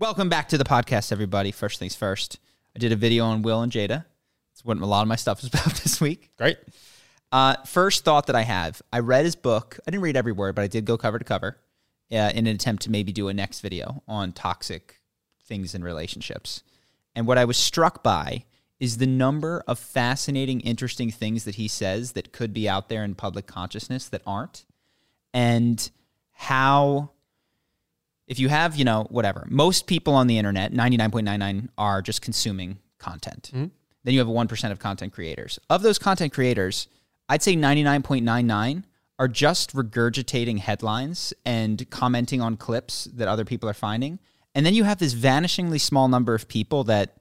Welcome back to the podcast, everybody. First things first, I did a video on Will and Jada. It's what a lot of my stuff is about this week. Great. Uh, first thought that I have I read his book. I didn't read every word, but I did go cover to cover uh, in an attempt to maybe do a next video on toxic things in relationships. And what I was struck by is the number of fascinating, interesting things that he says that could be out there in public consciousness that aren't, and how if you have, you know, whatever, most people on the internet, 99.99 are just consuming content. Mm-hmm. Then you have 1% of content creators. Of those content creators, I'd say 99.99 are just regurgitating headlines and commenting on clips that other people are finding. And then you have this vanishingly small number of people that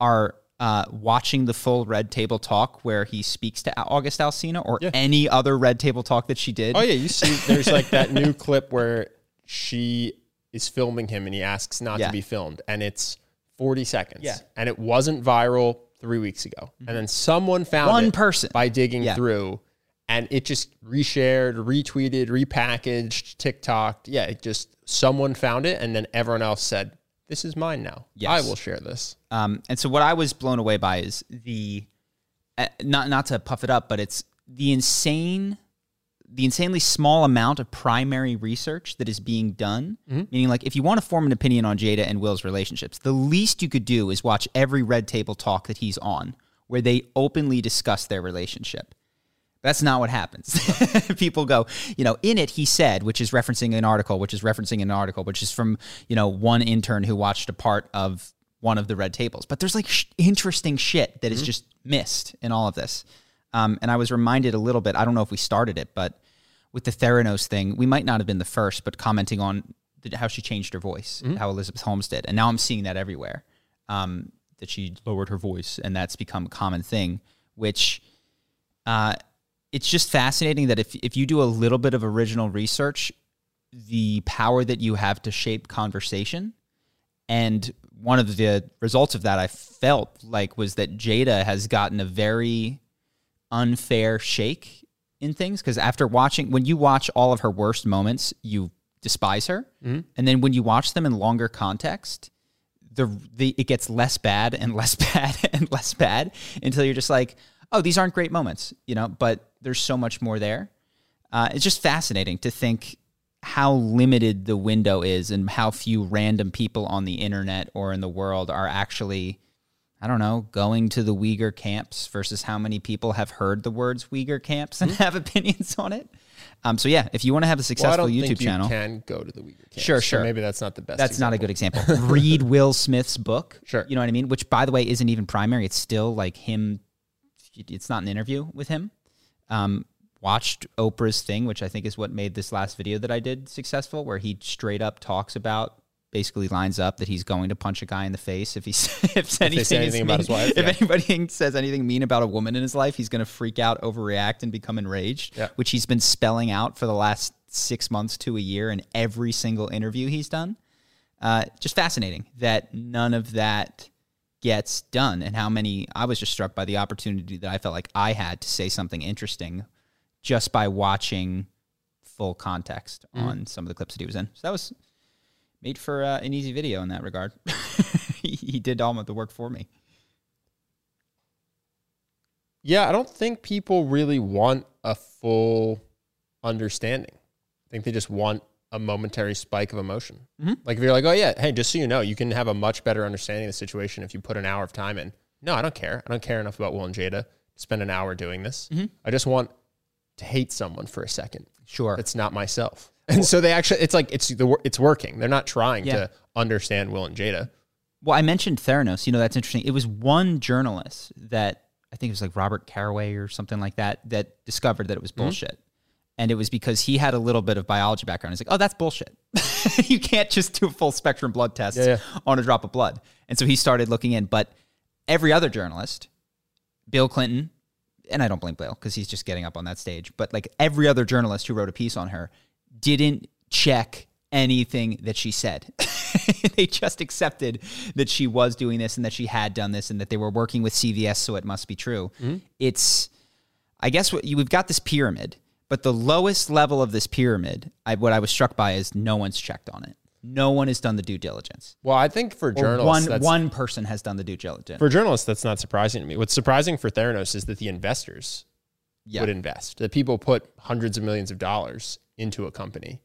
are uh, watching the full Red Table Talk where he speaks to August Alsina or Yeah. any other Red Table Talk that she did. Oh yeah, you see, there's like that new clip where she is filming him and he asks not Yeah. to be filmed, and it's 40 seconds. Yeah. Mm-hmm. and it wasn't viral three weeks ago, and then someone found One it person. by digging Yeah. through, and it just reshared, retweeted, repackaged, TikTok. Yeah, it just someone found it, and then everyone else said, "This is mine now. Yes. I will share this." Um, and so what I was blown away by is the uh, not not to puff it up, but it's the insane, the insanely small amount of primary research that is being done. Mm-hmm. Meaning, like, if you want to form an opinion on Jada and Will's relationships, the least you could do is watch every Red Table talk that he's on, where they openly discuss their relationship. That's not what happens. People go, you know, in it he said, which is referencing an article, which is referencing an article, which is from, you know, one intern who watched a part of one of the red tables. But there's like sh- interesting shit that is mm-hmm. just missed in all of this. Um, and I was reminded a little bit, I don't know if we started it, but with the Theranos thing, we might not have been the first, but commenting on the, how she changed her voice, how Elizabeth Holmes did. And now I'm seeing that everywhere, um, that she lowered her voice, and that's become a common thing, which uh, it's just fascinating that if, if you do a little bit of original research, the power that you have to shape conversation. And one of the results of that I felt like was that Jada has gotten a very unfair shake in things because after watching, when you watch all of her worst moments, you despise her. And then when you watch them in longer context, the, the it gets less bad and less bad and less bad until you're just like, oh, these aren't great moments, you know. But there's so much more there. Uh, it's just fascinating to think how limited the window is and how few random people on the internet or in the world are actually, I don't know, going to the Uyghur camps versus how many people have heard the words Uyghur camps and have opinions on it. Um, so yeah, if you want to have a Well, successful don't YouTube think channel, you can go to the Uyghur camps, Sure, so sure. maybe that's not the best. that's not a good example. Read Will Smith's book. Sure. You know what I mean? Which, by the way, isn't even primary. It's still like him. It's not an interview with him. Um, watched Oprah's thing, which I think is what made this last video that I did successful, where he straight up talks about, basically lines up that he's going to punch a guy in the face if he if anything, anything about mean- his wife, If yeah. anybody says anything mean about a woman in his life, he's going to freak out, overreact, and become enraged. Yeah. Which he's been spelling out for the last six months to a year in every single interview he's done. Uh, just fascinating that none of that gets done and how many I was just struck by the opportunity that I felt like I had to say something interesting just by watching full context on some of the clips that he was in. So that was made for uh, an easy video in that regard. he, he did all of the work for me. Yeah, I don't think people really want a full understanding. I think they just want a momentary spike of emotion. Mm-hmm. Like if you're like, oh yeah, hey, just so you know, you can have a much better understanding of the situation if you put an hour of time in. No, I don't care. I don't care enough about Will and Jada to spend an hour doing this. Mm-hmm. I just want to hate someone for a second. Sure. It's not myself. And so they actually, it's like it's the it's working. They're not trying Yeah. to understand Will and Jada. Well, I mentioned Theranos. You know, that's interesting. It was one journalist that I think it was like Robert Caraway or something like that that discovered that it was Mm-hmm. bullshit. And it was because he had a little bit of biology background. He's like, oh, that's bullshit. you can't just do a full spectrum blood test Yeah, yeah. on a drop of blood. And so he started looking in. But every other journalist, Bill Clinton, and I don't blame Bill because he's just getting up on that stage, but like every other journalist who wrote a piece on her didn't check anything that she said. they just accepted that she was doing this and that she had done this and that they were working with CVS, so it must be true. Mm-hmm. It's, I guess, what you, we've got this pyramid, but the lowest level of this pyramid, I, what I was struck by is no one's checked on it. No one has done the due diligence. Well, I think for journalists, one that's, one person has done the due diligence. for journalists, that's not surprising to me. What's surprising for Theranos is that the investors yeah. would invest. That people put hundreds of millions of dollars into a company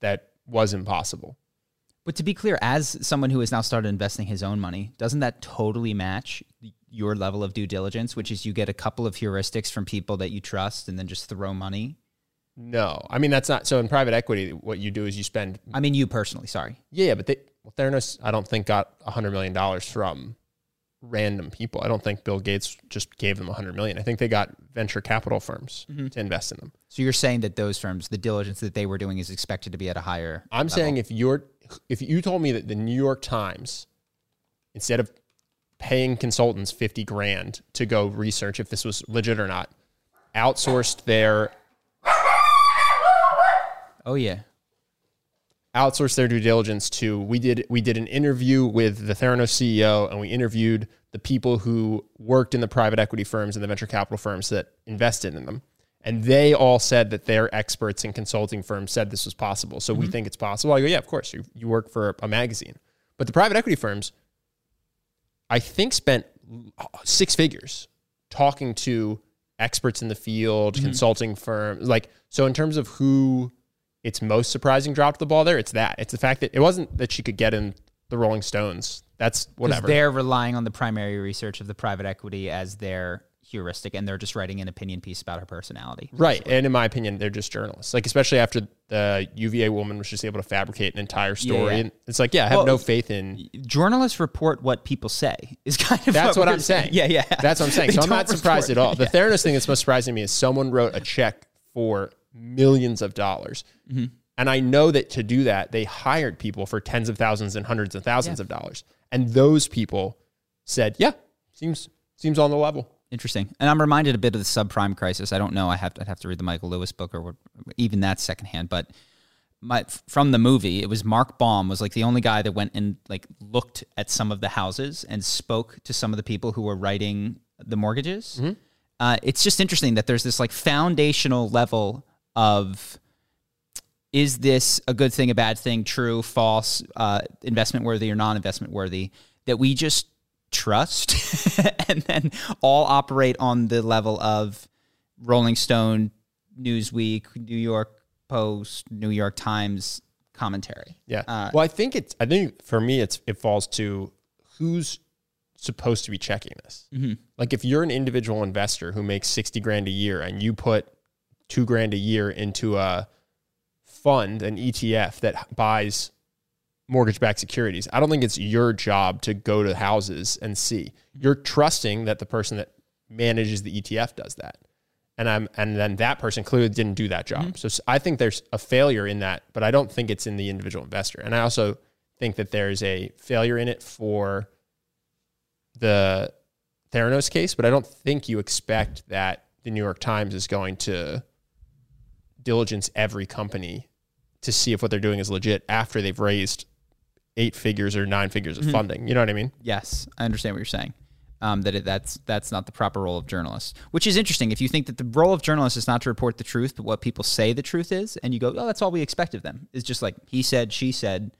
that was impossible. But to be clear, as someone who has now started investing his own money, doesn't that totally match your level of due diligence, which is you get a couple of heuristics from people that you trust and then just throw money? No, I mean that's not so. In private equity, what you do is you spend. I mean, you personally, sorry. Yeah, yeah, but they well, Theranos, I don't think got a hundred million dollars from random people. I don't think Bill Gates just gave them a hundred million. I think they got venture capital firms mm-hmm. to invest in them. So you're saying that those firms, the diligence that they were doing is expected to be at a higher. I'm level. saying if you're if you told me that the New York Times, instead of paying consultants fifty grand to go research if this was legit or not, outsourced their Oh, yeah. Outsourced their due diligence to we did we did an interview with the Theranos CEO and we interviewed the people who worked in the private equity firms and the venture capital firms that invested in them. And they all said that their experts and consulting firms said this was possible. So we mm-hmm. think it's possible. I go, yeah, of course. You, you work for a magazine. But the private equity firms, I think, spent six figures talking to experts in the field, mm-hmm. consulting firms. Like, so in terms of who it's most surprising dropped the ball there, it's that. It's the fact that it wasn't that she could get in the Rolling Stones. That's whatever. they're relying on the primary research of the private equity as their heuristic, and they're just writing an opinion piece about her personality. Right. And in my opinion, they're just journalists. Like, especially after the UVA woman was just able to fabricate an entire story. yeah. And it's like, yeah, I have Well, no faith in. Journalists report what people say. Is kind of That's what we're I'm saying. Yeah, yeah. That's what I'm saying. They So I'm not surprised at all. The Theranos thing that's most surprising to me is someone wrote a check for millions of dollars. Mm-hmm. And I know that to do that, they hired people for tens of thousands and hundreds of thousands of dollars. And those people said, yeah, seems seems on the level. Interesting. And I'm reminded a bit of the subprime crisis. I don't know. I have to, I'd have to read the Michael Lewis book or what, even that secondhand. But my from the movie, it was Mark Baum was like the only guy that went and like looked at some of the houses and spoke to some of the people who were writing the mortgages. Uh, it's just interesting that there's this like foundational level of is this a good thing, a bad thing, true, false, uh, investment worthy or non investment worthy that we just trust and then all operate on the level of Rolling Stone, Newsweek, New York Post, New York Times commentary. Yeah. Uh, well, I think it's. I think for me, it's it falls to who's supposed to be checking this. Mm-hmm. Like, if you're an individual investor who makes sixty grand a year and you put two grand a year into a fund, an ETF that buys mortgage-backed securities, I don't think it's your job to go to houses and see. You're trusting that the person that manages the ETF does that and I'm and then that person clearly didn't do that job. Mm-hmm. So I think there's a failure in that, but I don't think it's in the individual investor. And I also think that there's a failure in it for the Theranos case, but I don't think you expect that the New York Times is going to diligence every company to see if what they're doing is legit after they've raised eight figures or nine figures of funding. You know what I mean? Yes, I understand what you're saying. Um, that it, that's that's not the proper role of journalists, which is interesting. If you think that the role of journalists is not to report the truth, but what people say the truth is, and you go, "Oh, that's all we expect of them," is just like he said, she said,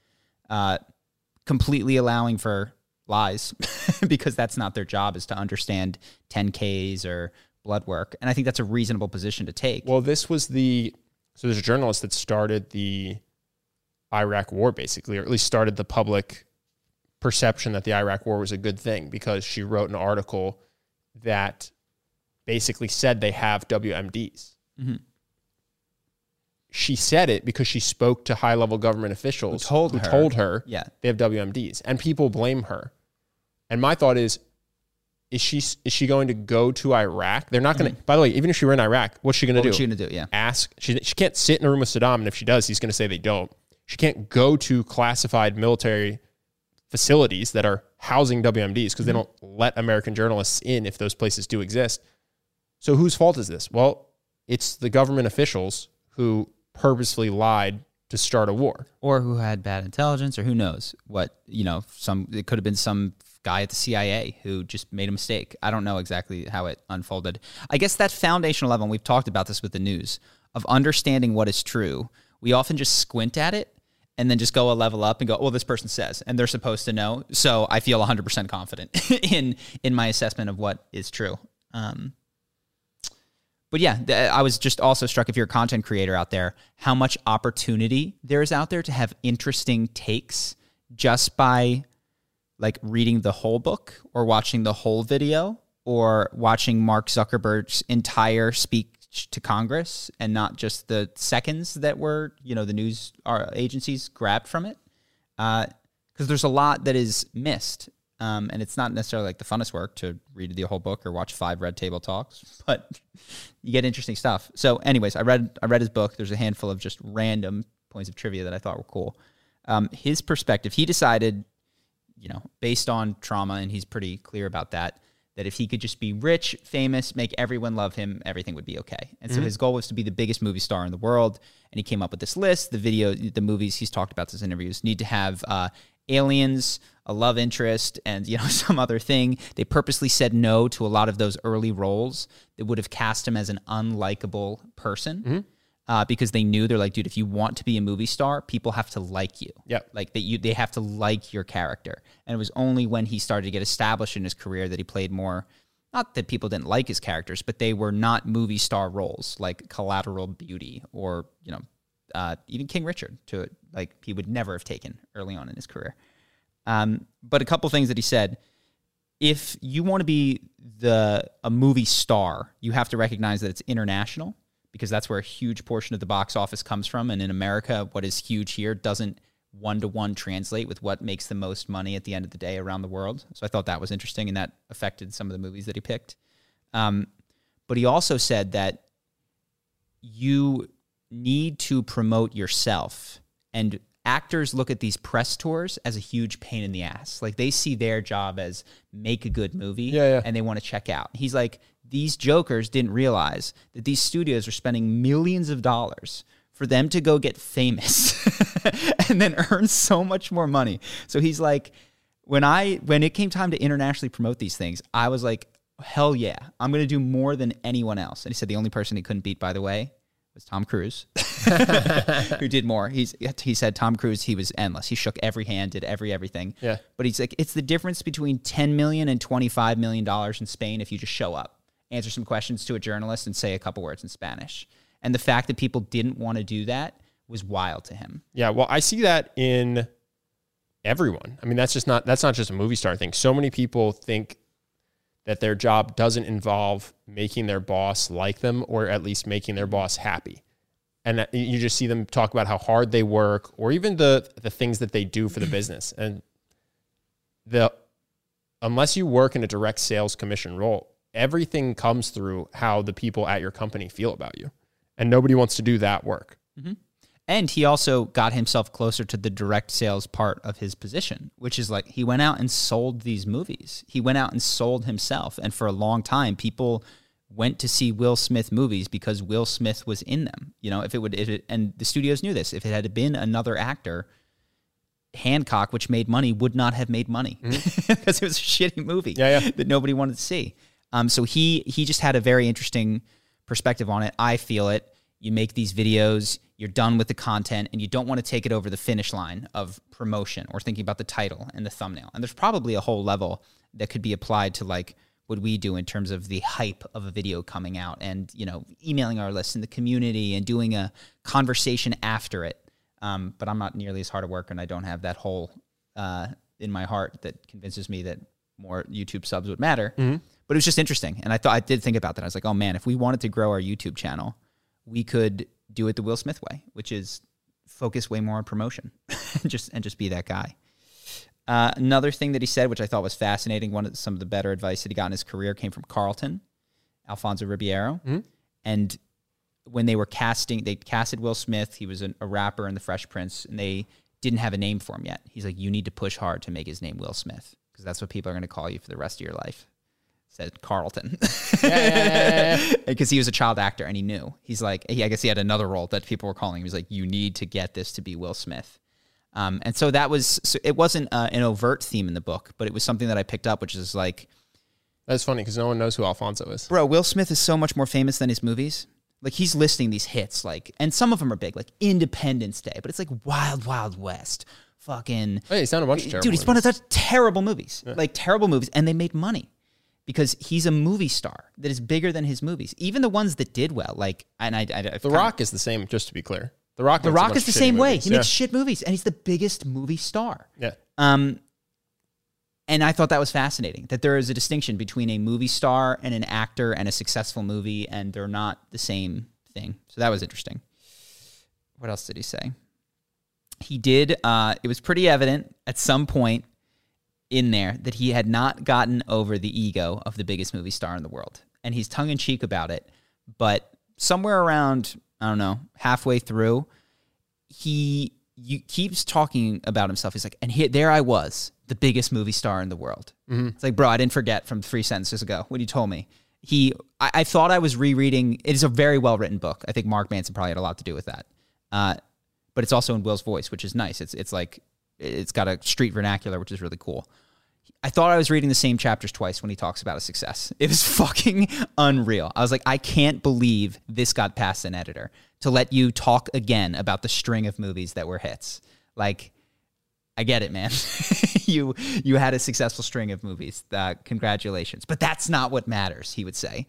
uh, completely allowing for lies because that's not their job is to understand 10ks or blood work, and I think that's a reasonable position to take. Well, this was the so there's a journalist that started the Iraq war, basically, or at least started the public perception that the Iraq war was a good thing because she wrote an article that basically said they have WMDs. Mm-hmm. She said it because she spoke to high level government officials Who told who her. told her Yeah. they have WMDs, and people blame her. And my thought is, is she is she going to go to Iraq? They're not going to. By the way, even if she were in Iraq, what's she going to Mm-hmm. Do? she gonna do? Yeah. ask. She, she can't sit in a room with Saddam, and if she does, he's going to say they don't. She can't go to classified military facilities that are housing WMDs because they don't let American journalists in if those places do exist. So whose fault is this? Well, it's the government officials who purposefully lied to start a war. or who had bad intelligence, or who knows what you know. Some it could have been some guy at the CIA who just made a mistake. I don't know exactly how it unfolded. I guess that foundational level, we've talked about this with the news of understanding what is true. We often just squint at it and then just go a level up and go, well, this person says, and they're supposed to know. So I feel 100% confident in in my assessment of what is true. Um, but yeah, I was just also struck if you're a content creator out there, how much opportunity there is out there to have interesting takes just by like reading the whole book or watching the whole video or watching Mark Zuckerberg's entire speech to Congress and not just the seconds that were, you know, the news uh, agencies grabbed from it. Because there's a lot that is missed. Um, and it's not necessarily like the funnest work to read the whole book or watch five Red Table talks, but you get interesting stuff. So, anyways, I read I read his book. There's a handful of just random points of trivia that I thought were cool. Um, his perspective, he decided, you know, based on trauma, and he's pretty clear about that, that if he could just be rich, famous, make everyone love him, everything would be okay. And so his goal was to be the biggest movie star in the world. And he came up with this list. The video, the movies he's talked about this in interviews need to have uh, aliens, a love interest, and you know some other thing. They purposely said no to a lot of those early roles that would have cast him as an unlikable person. Uh, because they knew they're like, dude, if you want to be a movie star, people have to like you. Yep. Like that you they have to like your character. And it was only when he started to get established in his career that he played more not that people didn't like his characters, but they were not movie star roles like Collateral Beauty or, you know, uh, even King Richard to it. like he would never have taken early on in his career. Um, but a couple things that he said if you want to be the a movie star, you have to recognize that it's international because that's where a huge portion of the box office comes from. And in America, what is huge here doesn't one to one translate with what makes the most money at the end of the day around the world. So I thought that was interesting, and that affected some of the movies that he picked. Um, but he also said that you need to promote yourself and actors look at these press tours as a huge pain in the ass. Like they see their job as make a good movie Yeah, yeah. and they want to check out. He's like these jokers didn't realize that these studios are spending millions of dollars for them to go get famous and then earn so much more money. So he's like when i when it came time to internationally promote these things i was like hell yeah i'm going to do more than anyone else. And he said the only person he couldn't beat by the way was Tom Cruise, who did more. He's he said Tom Cruise he was endless. He shook every hand, did every everything. Yeah. But he's like it's the difference between 10 million and 25 million dollars in Spain if you just show up, answer some questions to a journalist and say a couple words in Spanish. And the fact that people didn't want to do that was wild to him. Yeah, well, I see that in everyone. I mean, that's just not that's not just a movie star thing. So many people think that their job doesn't involve making their boss like them or at least making their boss happy. And you just see them talk about how hard they work or even the the things that they do for the business. And the unless you work in a direct sales commission role, everything comes through how the people at your company feel about you. And nobody wants to do that work. Mm-hmm. And he also got himself closer to the direct sales part of his position, which is like he went out and sold these movies. He went out and sold himself. And for a long time, people went to see Will Smith movies because Will Smith was in them. You know, if it would, if it, and the studios knew this, if it had been another actor, Hancock, which made money, would not have made money because it was a shitty movie Yeah, yeah. that nobody wanted to see. Um, so he he just had a very interesting perspective on it. I feel it. You make these videos, you're done with the content, and you don't want to take it over the finish line of promotion or thinking about the title and the thumbnail. And there's probably a whole level that could be applied to like what we do in terms of the hype of a video coming out and you know emailing our list in the community and doing a conversation after it Um, but I'm not nearly as hard at work, and I don't have that hole uh, in my heart that convinces me that more YouTube subs would matter. But it was just interesting, and I thought I did think about that. I was like, oh man, if we wanted to grow our YouTube channel, we could do it the Will Smith way, which is focus way more on promotion, and just and just be that guy. Uh, another thing that he said, which I thought was fascinating, one of some of the better advice that he got in his career came from Carlton, Alfonso Ribeiro, and when they were casting, they casted Will Smith. He was an, a rapper in The Fresh Prince, and they didn't have a name for him yet. He's like, you need to push hard to make his name Will Smith because that's what people are going to call you for the rest of your life. Said Carlton, because he was a child actor and he knew. He's like, he, I guess he had another role that people were calling. He was like, you need to get this to be Will Smith. Um, and so that was, so it wasn't uh, an overt theme in the book, but it was something that I picked up, which is like, That's funny because no one knows who Alfonso is. bro, Will Smith is so much more famous than his movies. Like he's listing these hits, like, and some of them are big, like Independence Day, but it's like Wild Wild West, fucking. Hey, he's done a bunch of terrible Dude, he's one of such terrible movies, like terrible movies, and they made money because he's a movie star that is bigger than his movies. Even the ones that did well, like, and I, I The Rock is the same, just to be clear. The Rock. The Rock is the of same way. movies. He yeah. makes shit movies, and he's the biggest movie star. Yeah. Um, and I thought that was fascinating that there is a distinction between a movie star and an actor and a successful movie, and they're not the same thing. So that was interesting. What else did he say? He did. Uh, it was pretty evident at some point in there that he had not gotten over the ego of the biggest movie star in the world, and he's tongue in cheek about it. But somewhere around, I don't know, halfway through, he you, keeps talking about himself. He's like, and here, there I was, the biggest movie star in the world. It's like, bro, I didn't forget from three sentences ago when you told me. He, I, I thought I was rereading. It is a very well written book. I think Mark Manson probably had a lot to do with that. Uh, but it's also in Will's voice, which is nice. It's it's like it's got a street vernacular, which is really cool. I thought I was reading the same chapters twice when he talks about a success. It was fucking unreal. I was like, I can't believe this got past an editor to let you talk again about the string of movies that were hits. Like, I get it, man. you you had a successful string of movies. Uh, congratulations. But that's not what matters, he would say.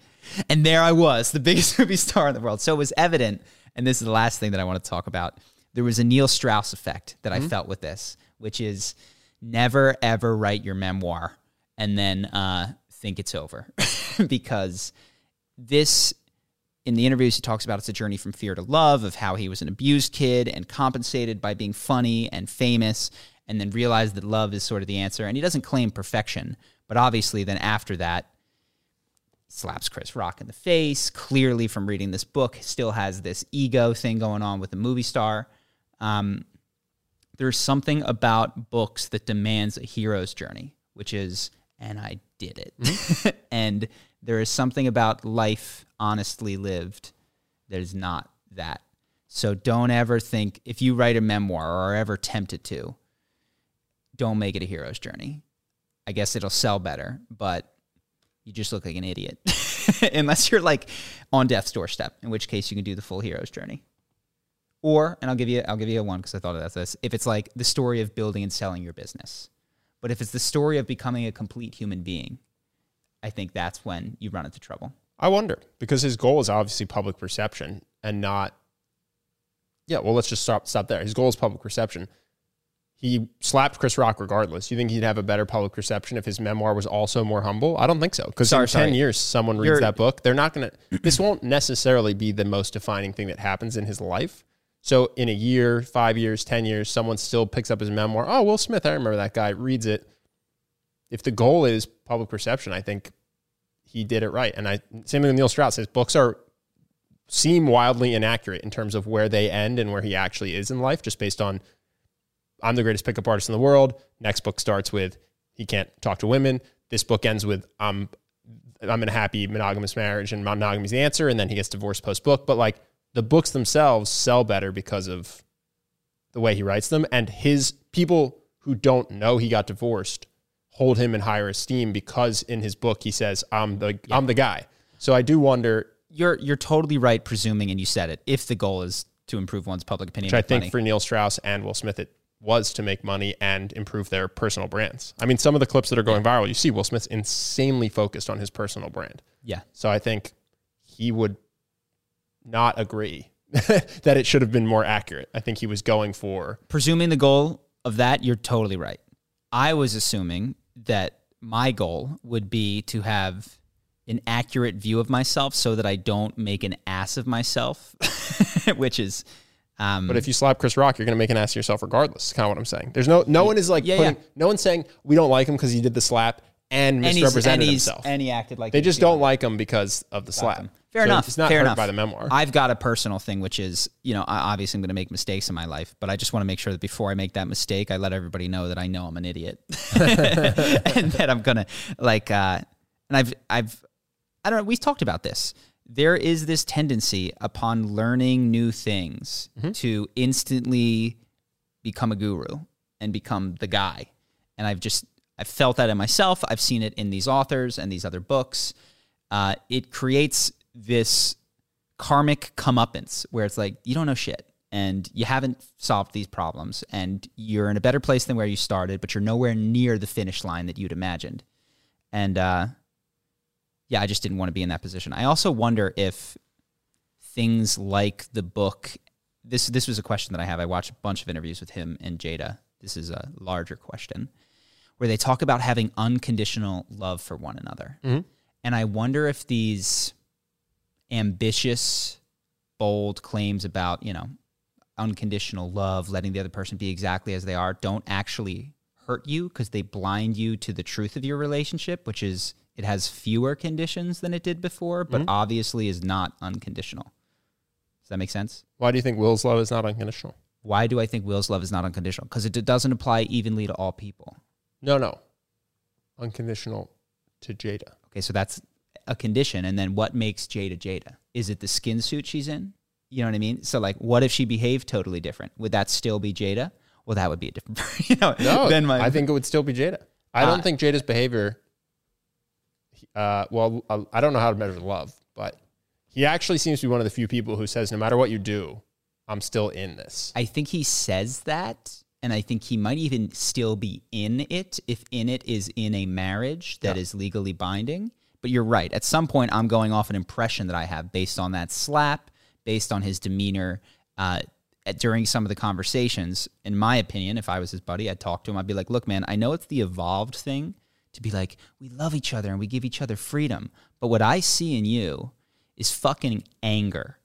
And there I was, the biggest movie star in the world. So it was evident, and this is the last thing that I want to talk about. There was a Neil Strauss effect that I felt with this, which is never ever write your memoir and then uh, think it's over. Because this in the interviews he talks about it's a journey from fear to love of how he was an abused kid and compensated by being funny and famous and then realized that love is sort of the answer. And he doesn't claim perfection but obviously then after that slaps chris rock in the face clearly from reading this book still has this ego thing going on with the movie star. Um, there's something about books that demands a hero's journey, which is, and I did it. Mm-hmm. and there is something about life honestly lived that is not that. So don't ever think, if you write a memoir or are ever tempted to, don't make it a hero's journey. I guess it'll sell better, but you just look like an idiot. Unless you're like on death's doorstep, in which case you can do the full hero's journey. Or, and I'll give you, I'll give you a one because I thought of this. If it's like the story of building and selling your business, but if it's the story of becoming a complete human being, I think that's when you run into trouble. I wonder because his goal is obviously public perception and not. Yeah, well, let's just stop stop there. His goal is public perception. He slapped Chris Rock regardless. You think he'd have a better public perception if his memoir was also more humble? I don't think so. Because in 10 sorry. years, someone reads You're- that book, they're not going to. This won't necessarily be the most defining thing that happens in his life. So in a year, five years, 10 years, someone still picks up his memoir. Oh, Will Smith, I remember that guy, reads it. If the goal is public perception, I think he did it right. And I same thing with Neil Strauss. His books are seem wildly inaccurate in terms of where they end and where he actually is in life, just based on I'm the greatest pickup artist in the world. Next book starts with he can't talk to women. This book ends with I'm I'm in a happy monogamous marriage and monogamy is the answer, and then he gets divorced post book. But like the books themselves sell better because of the way he writes them, and his people who don't know he got divorced hold him in higher esteem because in his book he says I'm the I'm the guy. So I do wonder, You're you're totally right, presuming, and you said it. If the goal is to improve one's public opinion, which I think money. for Neil Strauss and Will Smith, it was to make money and improve their personal brands. I mean, some of the clips that are going viral, you see Will Smith's insanely focused on his personal brand. yeah, So I think he would not agree that it should have been more accurate. I think he was going for Presuming the goal of that, you're totally right. I was assuming that my goal would be to have an accurate view of myself so that I don't make an ass of myself, which is. Um, But if you slap Chris Rock, you're going to make an ass of yourself regardless. Is kind of what I'm saying. There's no no one is like Yeah, putting, yeah. no one's saying we don't like him because he did the slap and and misrepresented and himself. and he acted like they just don't like him because of the slap. him. Fair So enough. It's not fair enough. by the memoir. I've got a personal thing, which is, you know, I, obviously I'm going to make mistakes in my life, but I just want to make sure that before I make that mistake, I let everybody know that I know I'm an idiot and that I'm going to like, uh, and I've, I've, I don't know, we've talked about this. There is this tendency upon learning new things to instantly become a guru and become the guy. And I've just, I've felt that in myself. I've seen it in these authors and these other books. Uh, it creates this karmic comeuppance where it's like, you don't know shit and you haven't solved these problems and you're in a better place than where you started, but you're nowhere near the finish line that you'd imagined. And, uh, yeah, I just didn't want to be in that position. I also wonder if things like the book this this was a question that I have. I watched a bunch of interviews with him and Jada. This is a larger question where they talk about having unconditional love for one another. And I wonder if these ambitious, bold claims about, you know, unconditional love, letting the other person be exactly as they are, don't actually hurt you because they blind you to the truth of your relationship, which is it has fewer conditions than it did before, but mm-hmm. obviously is not unconditional. Does that make sense? Why do you think Will's love is not unconditional? Why do I think Will's love is not unconditional? Because it doesn't apply evenly to all people. No, no. Unconditional to Jada. Okay, so that's a condition. And then what makes Jada Jada? Is it the skin suit she's in? You know what I mean? So, like, what if she behaved totally different? Would that still be Jada? Well, that would be a different, you know, No, than my. I think it would still be Jada. I Uh, don't think Jada's behavior. Uh, well, I- I don't know how to measure love, but he actually seems to be one of the few people who says, "No matter what you do, I'm still in this." I think he says that, and I think he might even still be in it if in it is in a marriage that is Yeah. legally binding. But you're right. At some point, I'm going off an impression that I have based on that slap, based on his demeanor uh, at, during some of the conversations. In my opinion, if I was his buddy, I'd talk to him. I'd be like, "Look, man, I know it's the evolved thing to be like we love each other and we give each other freedom, but what I see in you is fucking anger."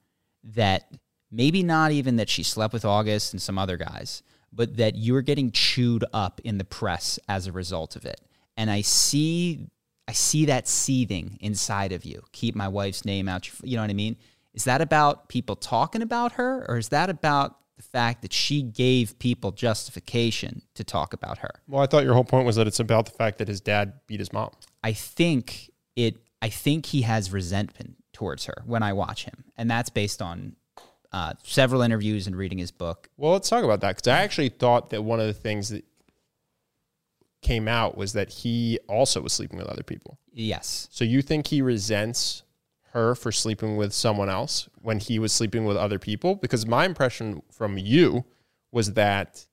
that maybe not even that she slept with August and some other guys, but that you're getting chewed up in the press as a result of it. And I see I see that seething inside of you. Keep my wife's name out you know what I mean? Is that about people talking about her or is that about the fact that she gave people justification to talk about her? Well, I thought your whole point was that it's about the fact that his dad beat his mom. I think it I think he has resentment towards her when I watch him. And that's based on uh, several interviews and reading his book. Well, let's talk about that because I actually thought that one of the things that came out was that he also was sleeping with other people. Yes. So you think he resents her for sleeping with someone else when he was sleeping with other people? Because my impression from you was that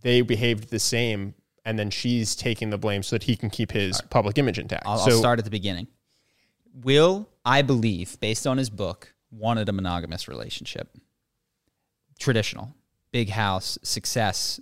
they behaved the same and then she's taking the blame so that he can keep his public image intact. I'll, so I'll start at the beginning. Will, I believe, based on his book, wanted a monogamous relationship. Traditional. Big house, success,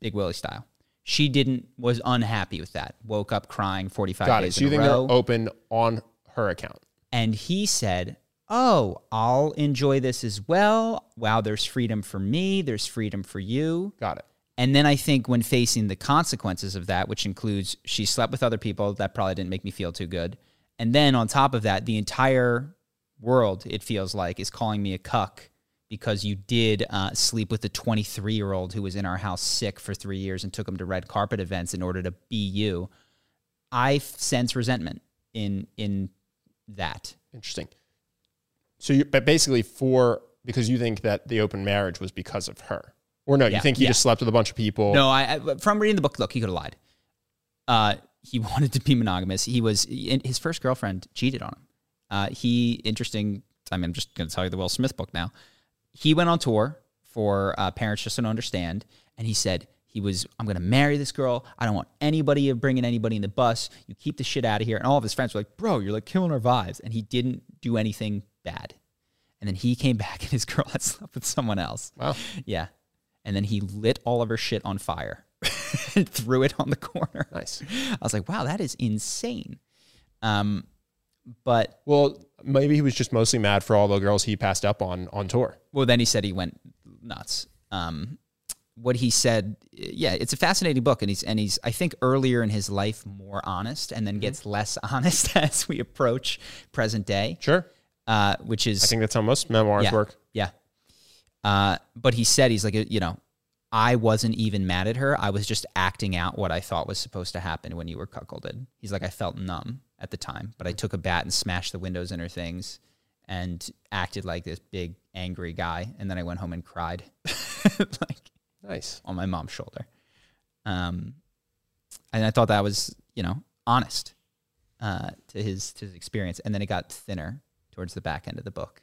Big Willie style. She didn't, was unhappy with that. Woke up crying 45 got it. days So you think row. they're open on her account? And he said, Oh, I'll enjoy this as well. Wow, there's freedom for me. There's freedom for you. Got it. And then I think when facing the consequences of that, which includes she slept with other people, that probably didn't make me feel too good. And then on top of that, the entire world, it feels like, is calling me a cuck because you did uh, sleep with a 23 year old who was in our house sick for three years and took him to red carpet events in order to be you. I sense resentment in in that. Interesting. So you, but basically for because you think that the open marriage was because of her, or no? Yeah, you think he yeah. just slept with a bunch of people? No, I, I from reading the book, look, he could have lied. Uh, he wanted to be monogamous. He was his first girlfriend cheated on him. Uh, he interesting. I mean, I'm just going to tell you the Will Smith book now. He went on tour for uh, Parents Just Don't Understand, and he said he was, "I'm going to marry this girl. I don't want anybody bringing anybody in the bus. You keep the shit out of here." And all of his friends were like, "Bro, you're like killing our vibes." And he didn't do anything bad. And then he came back and his girl had slept with someone else. Wow. Yeah. And then he lit all of her shit on fire and threw it on the corner. Nice. I was like, wow, that is insane. Um, but Well, maybe he was just mostly mad for all the girls he passed up on on tour. well, then he said he went nuts. Um, what he said, yeah, it's a fascinating book, and he's and he's I think earlier in his life more honest, and then gets less honest as we approach present day, Sure. uh, which is I think that's how most memoirs yeah, work. Yeah. Uh, but he said he's like, you know, I wasn't even mad at her. I was just acting out what I thought was supposed to happen when you were cuckolded. He's like, I felt numb at the time, but I took a bat and smashed the windows in her things and acted like this big angry guy. And then I went home and cried like Nice. on my mom's shoulder. Um, and I thought that was, you know, honest uh, to his to his experience. And then it got thinner towards the back end of the book.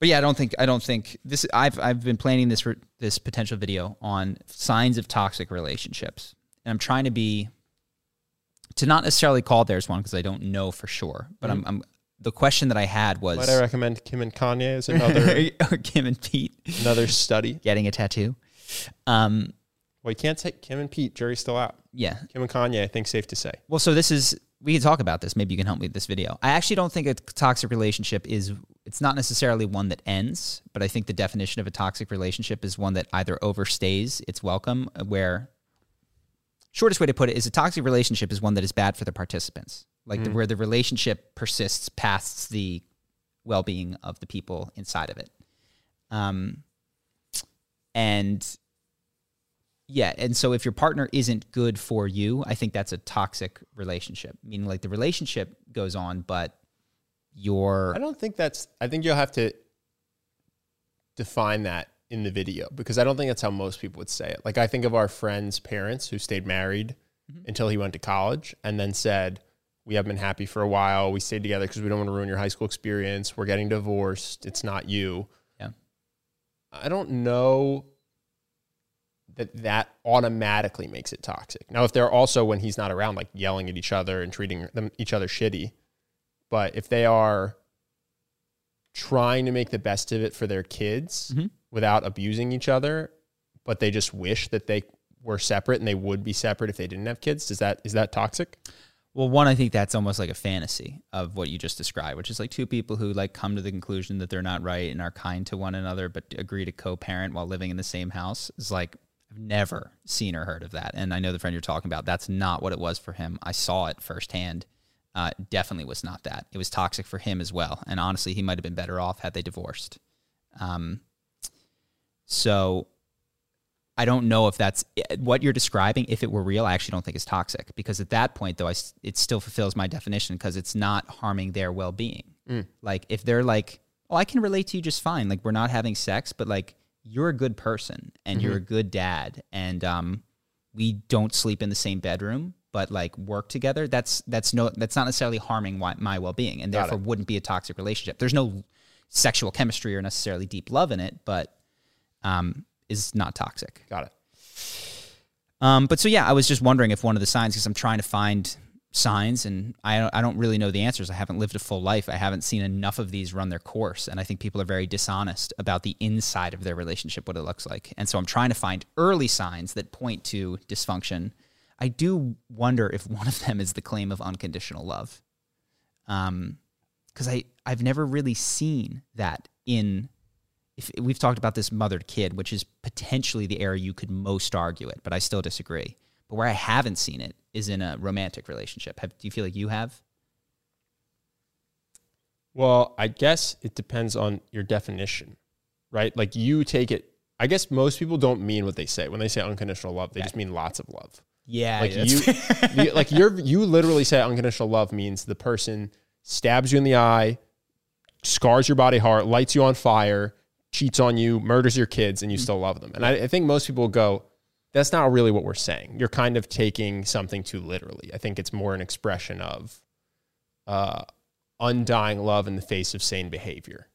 But yeah, I don't think I don't think this. I've I've been planning this this potential video on signs of toxic relationships, and I'm trying to be to not necessarily call there's one because I don't know for sure. But I'm, I'm the question that I had was Might I recommend Kim and Kanye as another Kim and Pete another study? getting a tattoo. Um, Well, you can't say Kim and Pete. Jury's still out. yeah. Kim and Kanye, I think, safe to say. Well, so this is we can talk about this. Maybe you can help me with this video. I actually don't think a toxic relationship is. It's not necessarily one that ends, but I think the definition of a toxic relationship is one that either overstays its welcome, where shortest way to put it is a toxic relationship is one that is bad for the participants, like the, where the relationship persists past the well-being of the people inside of it. Um, and yeah, and so if your partner isn't good for you, I think that's a toxic relationship. Meaning, like the relationship goes on, but you're I don't think that's. I think you'll have to define that in the video because I don't think that's how most people would say it. Like I think of our friend's parents who stayed married mm-hmm. until he went to college and then said, "We haven't been happy for a while. We stayed together because we don't want to ruin your high school experience. We're getting divorced. It's not you." Yeah. I don't know that that automatically makes it toxic. Now, if they're also when he's not around, like yelling at each other and treating them each other shitty, but if they are trying to make the best of it for their kids Mhm. without abusing each other, but they just wish that they were separate and they would be separate if they didn't have kids, is that is that toxic? Well, one, I think that's almost like a fantasy of what you just described, which is like two people who like come to the conclusion that they're not right and are kind to one another, but agree to co-parent while living in the same house. Is like I've never seen or heard of that, and I know the friend you're talking about. That's not what it was for him. I saw it firsthand. Uh, definitely was not that. It was toxic for him as well, and honestly, he might have been better off had they divorced. Um, so I don't know if that's what you're describing. If it were real, I actually don't think it's toxic because at that point, though, I it still fulfills my definition because it's not harming their well being. Like if they're like, "Oh, I can relate to you just fine. Like we're not having sex, but like you're a good person and you're a good dad, and um, we don't sleep in the same bedroom, but like work together. That's that's no that's not necessarily harming my, my well being, and therefore wouldn't be a toxic relationship. There's no sexual chemistry or necessarily deep love in it, but um, is not toxic. Got it. Um, but so yeah, I was just wondering if one of the signs, because I'm trying to find signs, and I don't, I don't really know the answers. I haven't lived a full life. I haven't seen enough of these run their course, and I think people are very dishonest about the inside of their relationship, what it looks like. And so I'm trying to find early signs that point to dysfunction. I do wonder if one of them is the claim of unconditional love, um, because I I've never really seen that in if we've talked about this mothered kid, which is potentially the area you could most argue it, but I still disagree. But where I haven't seen it is in a romantic relationship. Have, do you feel like you have? Well, I guess it depends on your definition, right? Like you take it. I guess most people don't mean what they say when they say unconditional love. They just mean lots of love. Yeah, Like you, you, like you're you literally say unconditional love means the person stabs you in the eye, scars your body hard, lights you on fire, cheats on you, murders your kids, and you mm-hmm. still love them. And I, I think most people go, that's not really what we're saying. You're kind of taking something too literally. I think it's more an expression of uh, undying love in the face of sane behavior.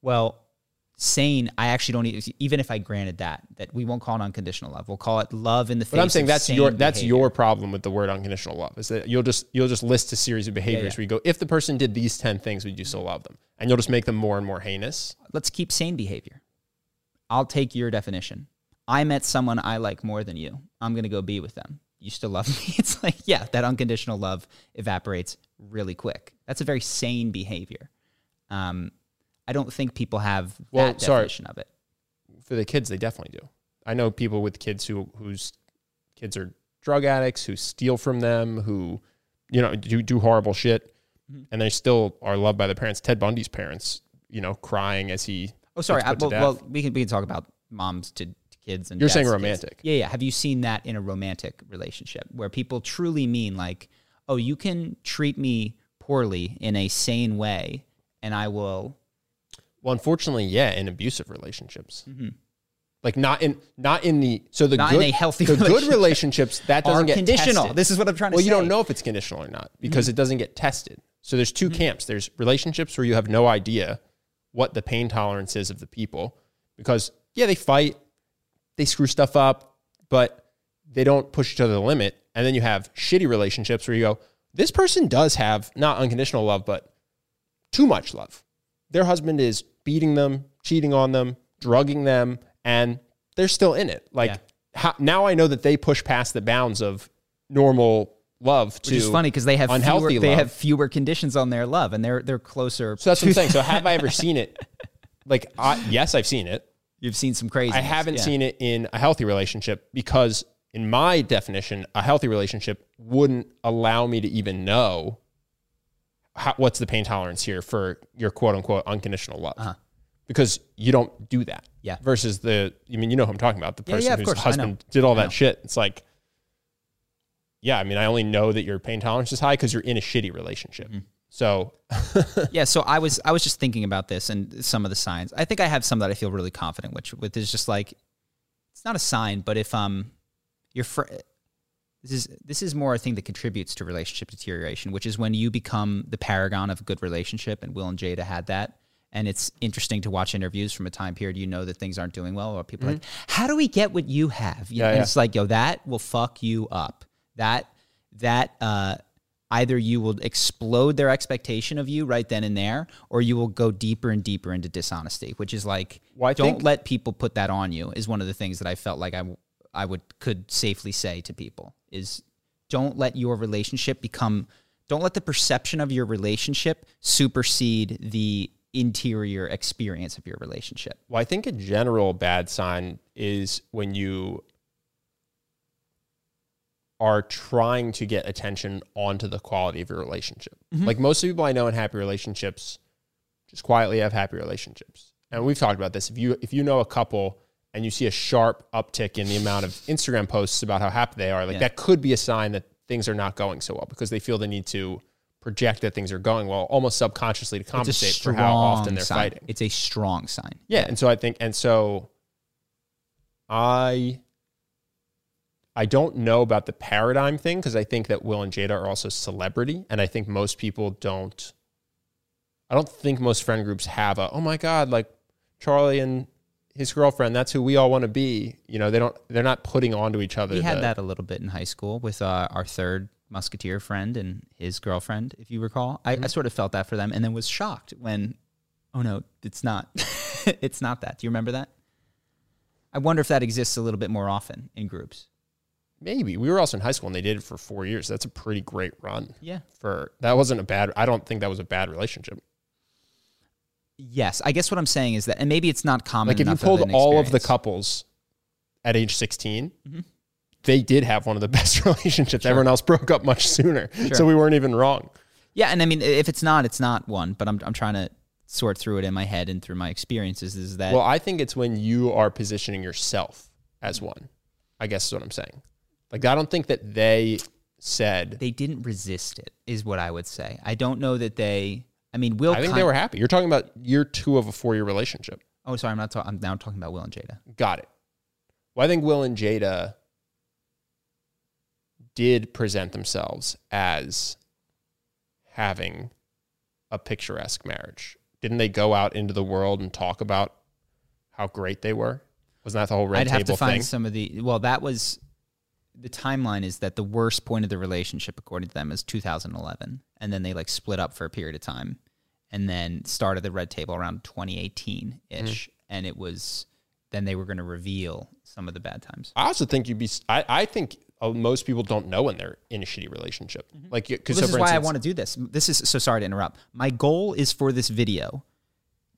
Well, sane, I actually don't e- even if I granted that that we won't call it unconditional love. We'll call it love in the face. Of. But I'm saying that's your that's behavior. your problem with the word unconditional love is that you'll just you'll just list a series of behaviors yeah. where you go, if the person did these ten things, would you still love them? And you'll just make them more and more heinous. Let's keep sane behavior. I'll take your definition. I met someone I like more than you. I'm going to go be with them. You still love me? It's like, yeah, that unconditional love evaporates really quick. That's a very sane behavior. Um, I don't think people have Well, that sorry. definition of it. For the kids, they definitely do. I know people with kids who whose kids are drug addicts, who steal from them, who you know do do horrible shit, Mm-hmm. and they still are loved by their parents. Ted Bundy's parents, you know, crying as he. Oh, sorry. I, well, well, we can we can talk about moms to kids and You're saying romantic. Yeah, yeah. Have you seen that in a romantic relationship where people truly mean like, oh, you can treat me poorly in a sane way, and I will. Well, unfortunately, yeah, in abusive relationships. Like not in not in the so the Mm-hmm. Not in good healthy the good relationships that doesn't Are get conditional. tested. This is what I'm trying to well, you don't know if it's conditional or not because Mm-hmm. it doesn't get tested. So there's 2 camps. There's relationships where you have no idea what the pain tolerance is of the people because yeah, they fight, they screw stuff up, but they don't push each other to the limit. And then you have shitty relationships where you go, this person does have not unconditional love, but too much love. Their husband is beating them, cheating on them, drugging them, and they're still in it. Like Yeah. how, now I know that they push past the bounds of normal love to Which is funny because they have unhealthy fewer, they love. have fewer conditions on their love, and they're they're closer. So that's what I'm saying. So have I ever seen it? Like, I, yes, I've seen it. You've seen some crazy. I haven't seen it in a healthy relationship because, in my definition, a healthy relationship wouldn't allow me to even know how, what's the pain tolerance here for your quote unquote unconditional love. Because you don't do that. Uh-huh. Yeah. Versus the, I mean, you know who I'm talking about, the person yeah, of whose course. Husband did all that shit. It's like, yeah, I mean, I only know that your pain tolerance is high because you're in a shitty relationship. Mm-hmm. So Yeah, so I was I was just thinking about this and some of the signs. I think I have some that I feel really confident which with is just like it's not a sign, but if um your fr- this is this is more a thing that contributes to relationship deterioration, which is when you become the paragon of a good relationship, and Will and Jada had that. And it's interesting to watch interviews from a time period you know that things aren't doing well, or people are like, "How do we get what you have?" You Yeah, know, yeah. It's like, yo, that will fuck you up. That that uh, either you will explode their expectation of you right then and there, or you will go deeper and deeper into dishonesty, which is like, Well, don't think- let people put that on you. Is one of the things that I felt like I I would could safely say to people is don't let your relationship become don't let the perception of your relationship supersede the interior experience of your relationship. Well, I think a general bad sign is when you are trying to get attention onto the quality of your relationship. Mm-hmm. Like most of the people I know in happy relationships just quietly have happy relationships. And we've talked about this. If you if you know a couple and you see a sharp uptick in the amount of Instagram posts about how happy they are, like Yeah. that could be a sign that things are not going so well because they feel the need to project that things are going well almost subconsciously to compensate for how often they're sign. fighting. It's a strong sign. Yeah, and so I think, and so I, I don't know about the paradigm thing because I think that Will and Jada are also celebrity, and I think most people don't. I don't think most friend groups have a oh my god like Charlie and his girlfriend that's who we all want to be. You know they don't. They're not putting on to each other. We had the- that a little bit in high school with uh, our third musketeer friend and his girlfriend, if you recall. I, I sort of felt that for them, and then was shocked when, oh no, it's not. it's not that. Do you remember that? I wonder if that exists a little bit more often in groups. Maybe we were also in high school and they did it for four years. That's a pretty great run. Yeah. For that wasn't a bad. I don't think that was a bad relationship. Yes, I guess what I'm saying is that, and maybe it's not common. Like if you enough of pulled all of the couples at age 16, Mm-hmm. they did have one of the best relationships. Everyone else broke up much sooner. Sure. So we weren't even wrong. Yeah, and I mean, if it's not, it's not one. But I'm I'm trying to sort through it in my head and through my experiences. Is that Well, I think it's when you are positioning yourself as one. I guess is what I'm saying. Like I don't think that they said they didn't resist it is what i would say i don't know that they I mean, Will. I think kind- they were happy. You're talking about year two of a four year relationship. Oh, sorry, I'm not. talking. I'm now talking about Will and Jada. Got it. Well, I think Will and Jada did present themselves as having a picturesque marriage. Didn't they go out into the world and talk about how great they were? Wasn't that the whole red I'd table have to find thing? some of the. Well, that was the timeline. Is that the worst point of the relationship according to them is 2011, and then they like split up for a period of time, and then started the red table around 2018 ish, Mm-hmm. and it was then they were going to reveal some of the bad times. I also think you'd be. I, I think uh, most people don't know when they're in a shitty relationship. Like, because Mm-hmm. Well, this is why I want to do this. This is so sorry to interrupt. My goal is for this video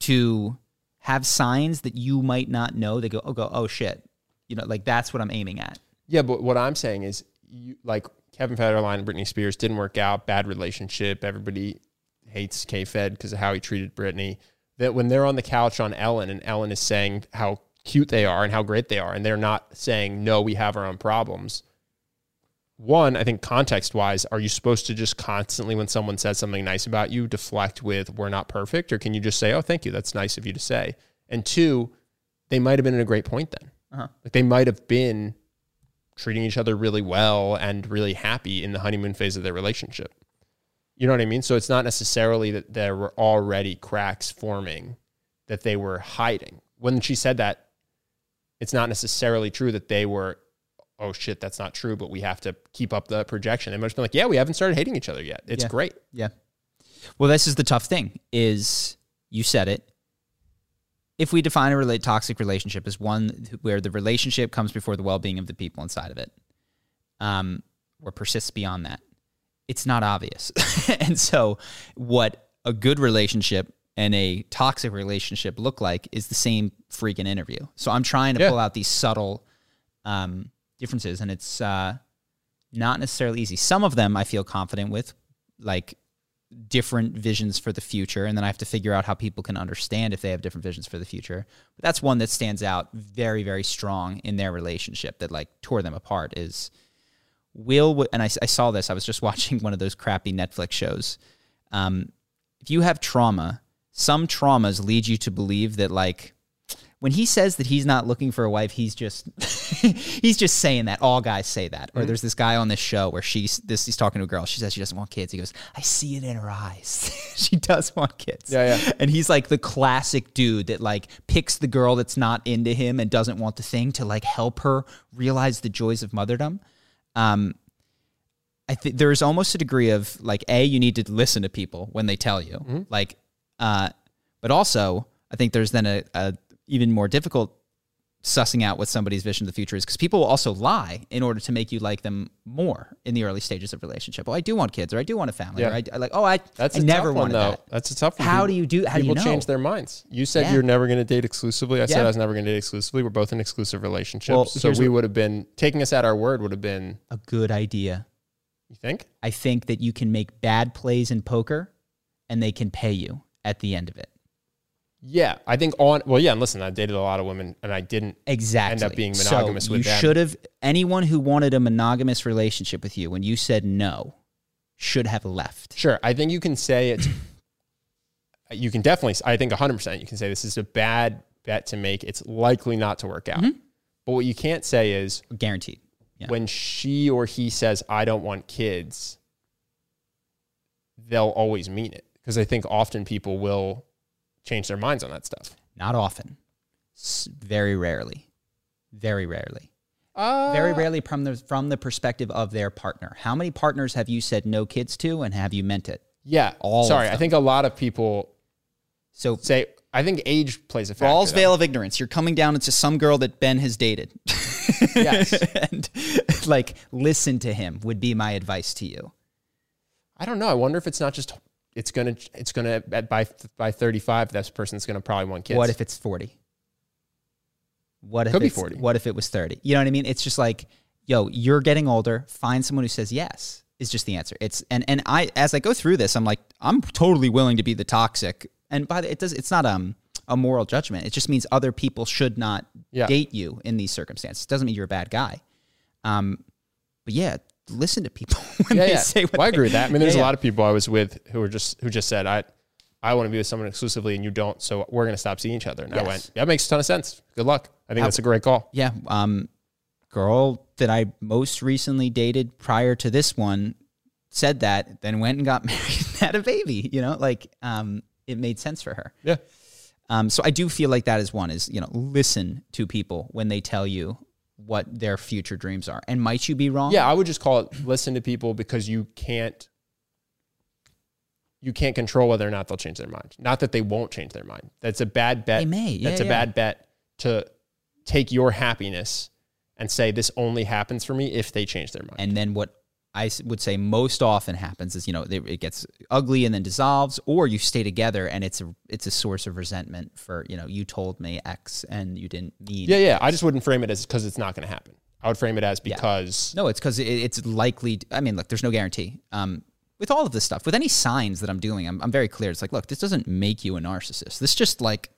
to have signs that you might not know. They go, oh, go, oh shit, you know, like that's what I'm aiming at. Yeah, but what I'm saying is, you, like Kevin Federline and Britney Spears didn't work out. Bad relationship. Everybody hates K Fed because of how he treated Britney. That when they're on the couch on Ellen and Ellen is saying how cute they are and how great they are, and they're not saying no, we have our own problems. One, I think context wise, are you supposed to just constantly, when someone says something nice about you, deflect with "we're not perfect," or can you just say, "Oh, thank you, that's nice of you to say"? And two, they might have been in a great point then. Uh-huh. Like they might have been treating each other really well and really happy in the honeymoon phase of their relationship. You know what I mean? So it's not necessarily that there were already cracks forming that they were hiding. When she said that, it's not necessarily true that they were, oh shit, that's not true, but we have to keep up the projection. They must have been like, yeah, we haven't started hating each other yet. It's Yeah. great. Yeah. Well, this is the tough thing is you said it. If we define a relate toxic relationship as one where the relationship comes before the well-being of the people inside of it, um, or persists beyond that, it's not obvious. and so, what a good relationship and a toxic relationship look like is the same freaking interview. So I'm trying to Yeah. pull out these subtle um, differences, and it's uh, not necessarily easy. Some of them I feel confident with, like different visions for the future, and then I have to figure out how people can understand if they have different visions for the future. But that's one that stands out very, very strong in their relationship that like tore them apart. Is Will and I, I saw this. I was just watching one of those crappy Netflix shows. Um, if you have trauma, some traumas lead you to believe that like when he says that he's not looking for a wife, he's just he's just saying that. All guys say that. Mm-hmm. Or there's this guy on this show where she's this he's talking to a girl. She says she doesn't want kids. He goes, I see it in her eyes. she does want kids. Yeah, yeah. And he's like the classic dude that like picks the girl that's not into him and doesn't want the thing to like help her realize the joys of motherdom. Um, I think there's almost a degree of like a you need to listen to people when they tell you like, uh, but also I think there's then a, a even more difficult sussing out what somebody's vision of the future is because people will also lie in order to make you like them more in the early stages of relationship. Oh, I do want kids, or I do want a family, Yeah. or I, I like. Oh, I That's I a never tough one, wanted though. that. That's a tough one. How People- do you do? How do you People know? change their minds. You said Yeah. you're never going to date exclusively. I said I was never going to date exclusively. We're both in exclusive relationships. Well, so we would have been taking us at our word. Would have been. a good idea. You think? I think that you can make bad plays in poker, and they can pay you at the end of it. Yeah, I think on. Well, yeah. And listen, I dated a lot of women, and I didn't. Exactly. End up being monogamous so with you them. should have anyone who wanted a monogamous relationship with you when you said no should have left. Sure, I think you can say it. you can definitely. I think 100. percent You can say this is a bad bet to make. It's likely not to work out. Mm-hmm. But what you can't say is Guaranteed. Yeah. when she or he says, "I don't want kids," they'll always mean it because I think often people will change their minds on that stuff. Not often. Very rarely. Very rarely. Uh, Very rarely from the from the perspective of their partner. How many partners have you said no kids to and have you meant it? Yeah. All Sorry, I think a lot of people So say. I think age plays a factor. Though. veil of ignorance. You're coming down into some girl that Ben has dated. Yes. and like listen to him would be my advice to you. I don't know. I wonder if it's not just. It's gonna. It's gonna. At, by by thirty five, this person's gonna probably want kids. What if it's 40? What if Could be it's- 40. What if it was 30? You know what I mean? It's just like, yo, you're getting older. Find someone who says yes is just the answer. It's and and I as I go through this, I'm like, I'm totally willing to be the toxic. And by the it does it's not um a moral judgment. It just means other people should not Yeah. date you in these circumstances. It doesn't mean you're a bad guy. Um, but yeah, listen to people when yeah, they yeah. say what well, I agree with that. I mean, there's Yeah, a lot of people I was with who were just who just said, "I, I want to be with someone exclusively and you don't, so we're gonna stop seeing each other. And I went, that makes a ton of sense. Good luck. I think that's a great call. Yeah. Um, girl that I most recently dated prior to this one said that, then went and got married and had a baby. You know, like um, it made sense for her. Yeah. Um, so I do feel like that is one is you know listen to people when they tell you what their future dreams are, and might you be wrong? Yeah, I would just call it listen to people because you can't you can't control whether or not they'll change their mind. Not that they won't change their mind. That's a bad bet. They may. Yeah, That's a bad bet to take your happiness and say this only happens for me if they change their mind. And then what I would say most often happens is you know it gets ugly and then dissolves, or you stay together and it's a it's a source of resentment for you know you told me X and you didn't mean yeah, yeah. I just wouldn't frame it as because it's not going to happen. I would frame it as because No, it's because it, it's likely. I mean, look, there's no guarantee. Um, with all of this stuff, with any signs that I'm doing, I'm, I'm very clear. It's like, look, this doesn't make you a narcissist. This just like,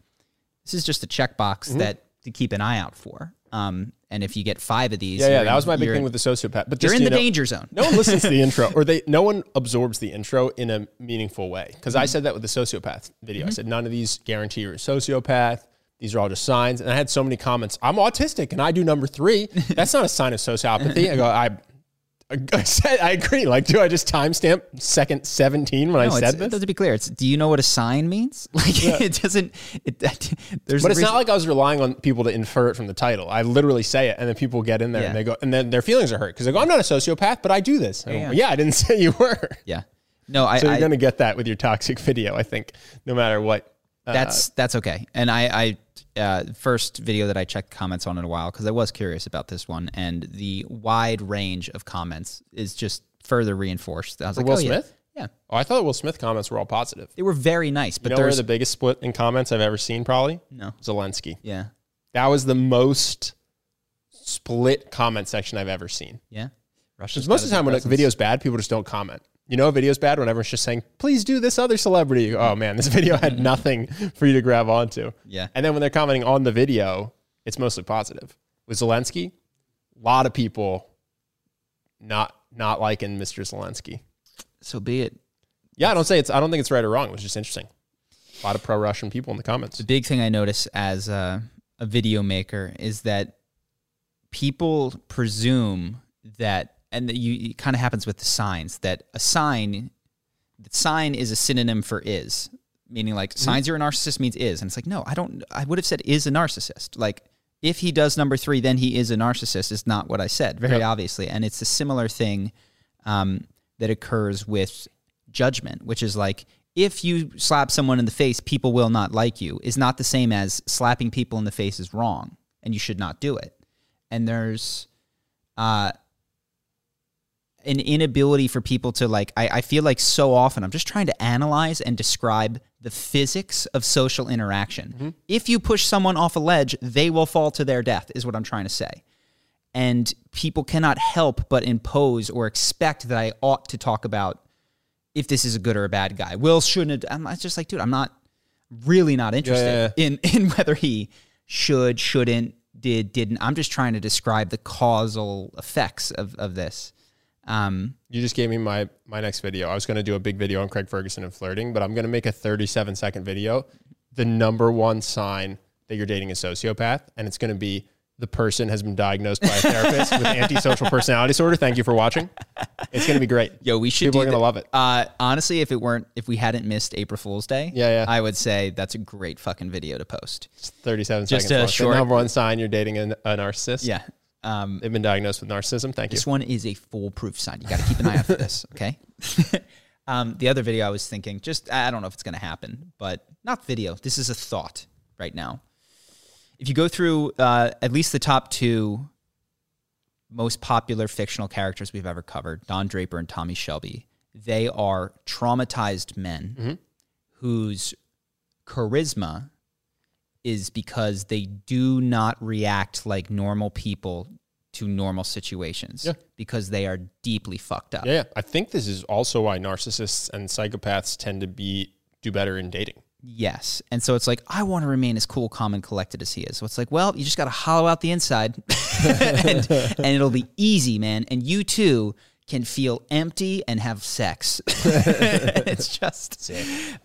this is just a checkbox Mm-hmm. that to keep an eye out for. Um, and if you get five of these, yeah, yeah. That in- was my big thing with the sociopath. But You're just, in you the know, danger zone. no one listens to the intro or they no one absorbs the intro in a meaningful way because i said that with the sociopath video i said none of these guarantee you're a sociopath these are all just signs and i had so many comments i'm autistic and i do number three that's not a sign of sociopathy i go i I said I agree. Like, do I just timestamp second seventeen when No, I said this? to be clear, it's do you know what a sign means? Like it doesn't. It, there's But it's reason- not like I was relying on people to infer it from the title. I literally say it, and then people get in there Yeah. and they go, and then their feelings are hurt because they go, "I'm not a sociopath, but I do this." I go, Yeah. yeah, I didn't say you were. yeah. No, I. So you're I- to get that with your toxic video, I think, no matter what. Uh, that's that's okay. And I, I uh, first video that I checked comments on in a while because I was curious about this one, and the wide range of comments is just further reinforced. I was For like, Will oh. Smith? Yeah, oh, I thought Will Smith comments were all positive. they were very nice, but You know where there's the biggest split in comments I've ever seen? Probably no, Zelensky. yeah, That was the most split comment section I've ever seen. yeah. Russia's most of the time when a presence. video's bad, people just don't comment. You know, a video's bad when everyone's just saying, "Please do this other celebrity." Go, oh man, this video had mm-hmm. nothing for you to grab onto. Yeah. And then when they're commenting on the video, it's mostly positive. With Zelensky, a lot of people not not liking Mr. Zelensky. so be it. Yeah, I don't say it's. I don't think it's right or wrong. It was just interesting. A lot of pro-Russian people in the comments. The big thing I notice as a, a video maker is that people presume that, and that you, it kind of happens with the signs, that a sign, the sign is a synonym for is, meaning like signs you're a narcissist means is. And it's like, no, I don't, I would have said is a narcissist. Like, if he does number three, then he is a narcissist, is not what I said, very Yep. obviously. And it's a similar thing um, that occurs with judgment, which is like if you slap someone in the face, people will not like you, is not the same as slapping people in the face is wrong and you should not do it. And there's uh, an inability for people to like, I, I feel like so often I'm just trying to analyze and describe the physics of social interaction. Mm-hmm. If you push someone off a ledge, they will fall to their death, is what I'm trying to say and people cannot help but impose or expect that I ought to talk about if this is a good or a bad guy. Will shouldn't. I'm just like, dude, I'm not really not interested yeah. in in whether he should, shouldn't, did, didn't. I'm just trying to describe the causal effects of of this. Um, You just gave me my my next video. I was going to do a big video on Craig Ferguson and flirting, but I'm going to make a 37 second video. The number one sign that you're dating a sociopath, and it's going to be the person has been diagnosed by a therapist with antisocial personality disorder. Thank you for watching. It's going to be great. yo, we should. People are gonna love it. Uh, honestly, if it weren't, if we hadn't missed April Fool's Day, Yeah, yeah. I would say that's a great fucking video to post. It's 37 Just seconds. a long. The short- number one sign you're dating a, a narcissist. Yeah. Um, They've been diagnosed with narcissism. Thank you. This one is a foolproof sign. You got to keep an eye out for this, okay? um, the other video I was thinking, just I don't know if it's going to happen, but not video. This is a thought right now. If you go through uh, at least the top two most popular fictional characters we've ever covered, Don Draper and Tommy Shelby, they are traumatized men whose charisma is because they do not react like normal people to normal situations Yeah. because they are deeply fucked up. Yeah, yeah. I think this is also why narcissists and psychopaths tend to be do better in dating. Yes. And so it's like, I want to remain as cool, calm, and collected as he is. So it's like, well, you just got to hollow out the inside and, and it'll be easy, man. And you too can feel empty and have sex. it's just,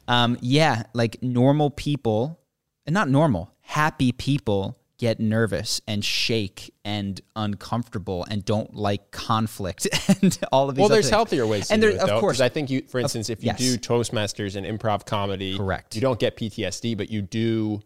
um, yeah, like normal people, and not normal, happy people get nervous and shake and uncomfortable and don't like conflict and all of these. Well, there's things. healthier ways to and do there, it, of though, course, I think you, for instance, if you yes. do Toastmasters and improv comedy, Correct. you don't get PTSD, but you do,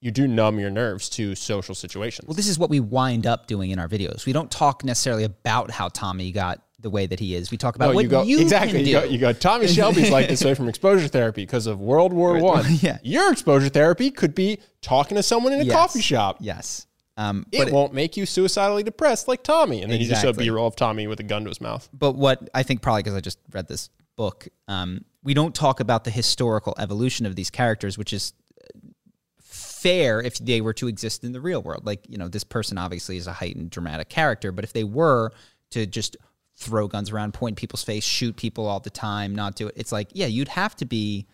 you do numb your nerves to social situations. Well, this is what we wind up doing in our videos. We don't talk necessarily about how Tommy got the way that he is. We talk about no, what you go you exactly. You go, you go. Tommy Shelby's like this way from exposure therapy because of World War One. Yeah. Your exposure therapy could be talking to someone in a Yes. coffee shop. Yes. Um, It but, won't make you suicidally depressed like Tommy, and then you just show a Exactly. B-roll of Tommy with a gun to his mouth. but what I think probably because I just read this book, um, we don't talk about the historical evolution of these characters, which is fair if they were to exist in the real world. Like, you know, this person obviously is a heightened dramatic character, but if they were to just throw guns around, point in people's face, shoot people all the time, not do it, it's like, yeah, you'd have to be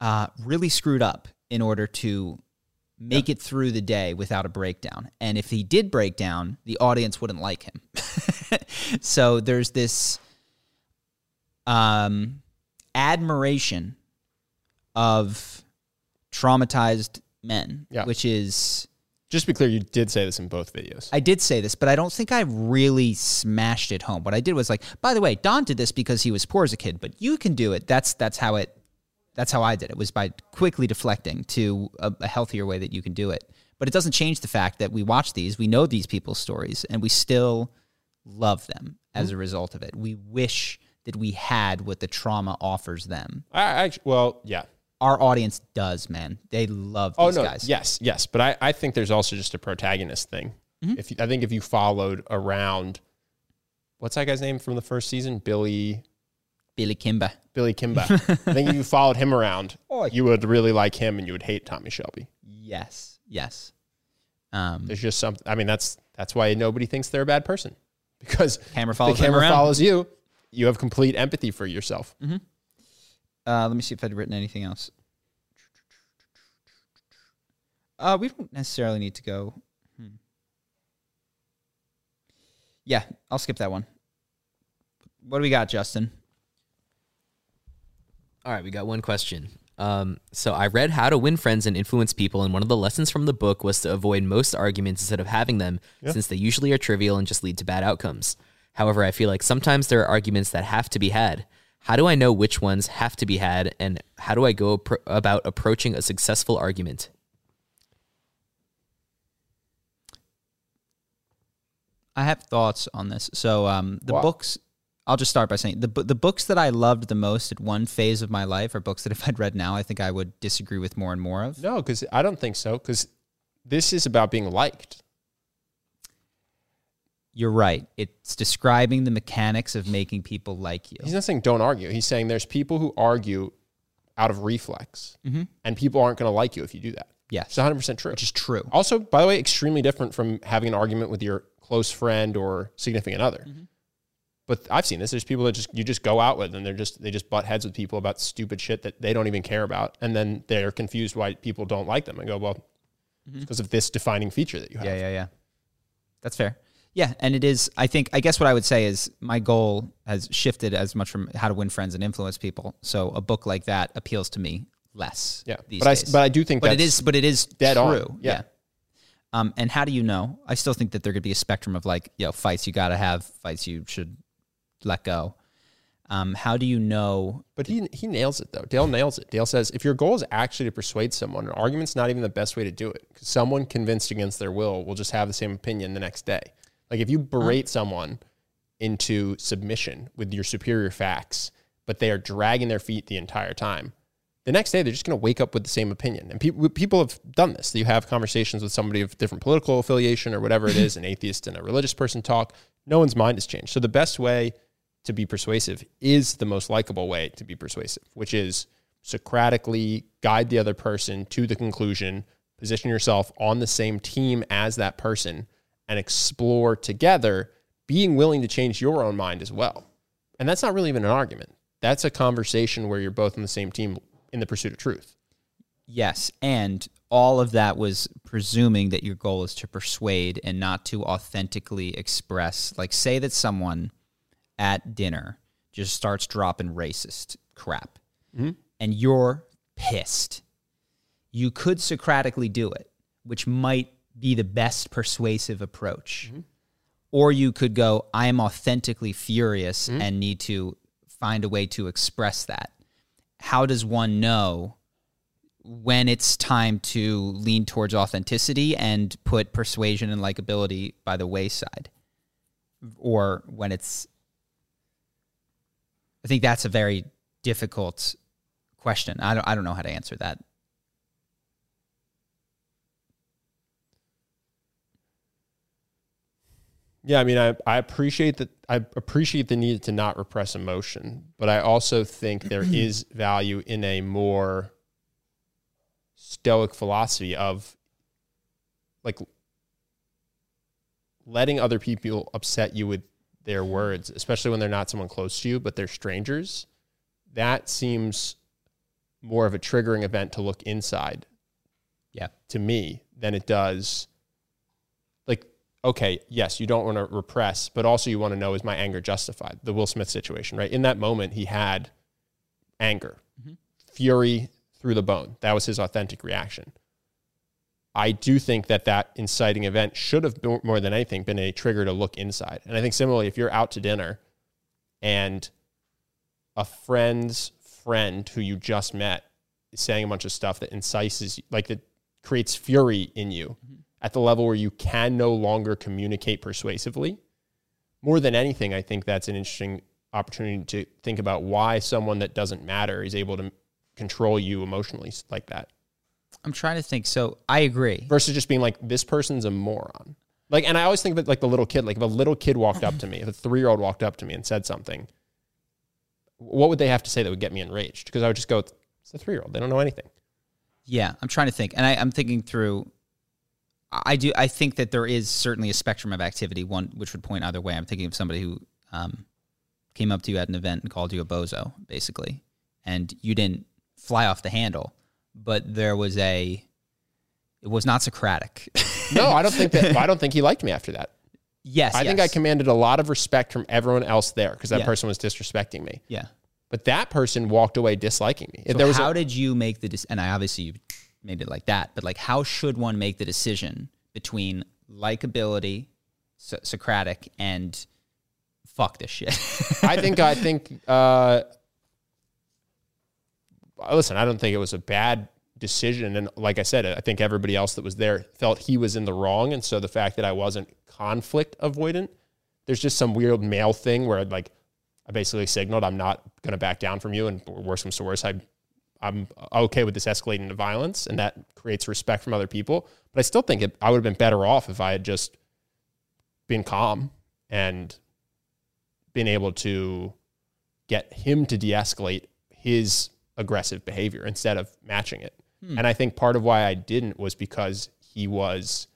uh, really screwed up in order to make it through the day without a breakdown. And if he did break down, the audience wouldn't like him. so there's this um, admiration of traumatized men, Yeah. which is Just to be clear, you did say this in both videos. I did say this, but I don't think I really smashed it home. What I did was like, by the way, Don did this because he was poor as a kid, but you can do it. That's that's how it that's how I did it. Was by quickly deflecting to a, a healthier way that you can do it. But it doesn't change the fact that we watch these, we know these people's stories, and we still love them as a result of it. We wish that we had what the trauma offers them. I actually, well, yeah. Our audience does, man. They love Oh no, guys. yes, yes, but I, I think there's also just a protagonist thing. Mm-hmm. If you, I think if you followed around, what's that guy's name from the first season? Billy Billy Kimber. Billy Kimber. I think if you followed him around, Oh, you would really like him, and you would hate Tommy Shelby. Yes. Yes. Um, There's just something. I mean, that's that's why nobody thinks they're a bad person because Camera the follows them camera follows you. You have complete empathy for yourself. Uh, let me see if I'd written anything else. Uh, we don't necessarily need to go. Hmm. Yeah, I'll skip that one. What do we got, Justin? All right, we got one question. Um, so I read How to Win Friends and Influence People, and one of the lessons from the book was to avoid most arguments instead of having them, since they usually are trivial and just lead to bad outcomes. However, I feel like sometimes there are arguments that have to be had. How do I know which ones have to be had, and how do I go appro- about approaching a successful argument? I have thoughts on this. So, um, the Wow. books. I'll just start by saying the the books that I loved the most at one phase of my life are books that if I'd read now, I think I would disagree with more and more of. No, because I don't think so. Because this is about being liked. You're right. It's describing the mechanics of making people like you. He's not saying don't argue. He's saying there's people who argue out of reflex, mm-hmm. and people aren't going to like you if you do that. Yes, It's 100 percent true. which is true. Also, by the way, extremely different from having an argument with your close friend or significant other. Mm-hmm. But I've seen this. There's people that just you just go out with and they're just they just butt heads with people about stupid shit that they don't even care about, and then they're confused why people don't like them and go, well, mm-hmm. because of this defining feature that you have. Yeah, yeah, yeah. That's fair. Yeah, and it is. I think. I guess what I would say is my goal has shifted as much from how to win friends and influence people. So a book like that appeals to me less. Yeah. But I- but I do think but it is. But it is dead true. on. Yeah. Um, and how do you know? I still think that there could be a spectrum of like, you know, fights you got to have, fights you should let go. Um, how do you know? But he he nails it though. Dale nails it. Dale says if your goal is actually to persuade someone, an argument's not even the best way to do it. Because someone convinced against their will will just have the same opinion the next day. Like if you berate someone into submission with your superior facts, but they are dragging their feet the entire time, the next day they're just going to wake up with the same opinion. And people people have done this. You have conversations with somebody of different political affiliation or whatever it is, an atheist and a religious person talk. No one's mind has changed. So the best way to be persuasive is the most likable way to be persuasive, which is Socratically guide the other person to the conclusion, position yourself on the same team as that person, and explore together, being willing to change your own mind as well. And that's not really even an argument. That's a conversation where you're both on the same team in the pursuit of truth. Yes, and all of that was presuming that your goal is to persuade and not to authentically express. Like, say that someone at dinner just starts dropping racist crap mm-hmm. and you're pissed, you could Socratically do it, which might be the best persuasive approach. Mm-hmm. Or you could go, I am authentically furious mm-hmm. and need to find a way to express that. How does one know when it's time to lean towards authenticity and put persuasion and likability by the wayside? Or when it's. I think that's a very difficult question. I don't, I don't know how to answer that. Yeah, I mean, I, I appreciate that. I appreciate the need to not repress emotion, but I also think there is value in a more stoic philosophy of like letting other people upset you with their words, especially when they're not someone close to you, but they're strangers. That seems more of a triggering event to look inside Yeah. to me than it does okay yes you don't want to repress but also you want to know is my anger justified? The will smith situation right? In that moment he had anger mm-hmm. fury through the bone. That was his authentic reaction. I do think that that inciting event should have been, more than anything been a trigger to look inside. And i think similarly if you're out to dinner and a friend's friend who you just met is saying a bunch of stuff that incites like that creates fury in you mm-hmm. At the level where you can no longer communicate persuasively more than anything i think that's an interesting opportunity to think about why someone that doesn't matter is able to control you emotionally like that I'm trying to think. So I agree. versus just being like this person's a moron like and i always think that like the little kid like if a little kid walked up to me if a three-year-old walked up to me and said something what would they have to say that would get me enraged because i would just go it's a three-year-old they don't know anything Yeah, I'm trying to think, and I, I'm thinking through. I do. I think that there is certainly a spectrum of activity, one which would point either way. I'm thinking of somebody who um, came up to you at an event and called you a bozo, basically, and you didn't fly off the handle, but there was a. It was not Socratic. no i don't think that i don't think he liked me after that yes, i think i commanded a lot of respect from everyone else there because that Yeah. person was disrespecting me Yeah. but that person walked away disliking me So there was how a, did you make the? Dec- and I obviously you it like that, but like, how should one make the decision between likability, so- Socratic, and fuck this shit? I think I think uh listen, I don't think it was a bad decision. And like I said, I think everybody else that was there felt he was in the wrong. And so the fact that I wasn't conflict avoidant, there's just some weird male thing where like I basically signaled I'm not going to back down from you and worse comes to worse, I I'm okay with this escalating to violence and that creates respect from other people, but I still think it, I would have been better off if I had just been calm and been able to get him to de-escalate his aggressive behavior instead of matching it. Hmm. And I think part of why I didn't was because he was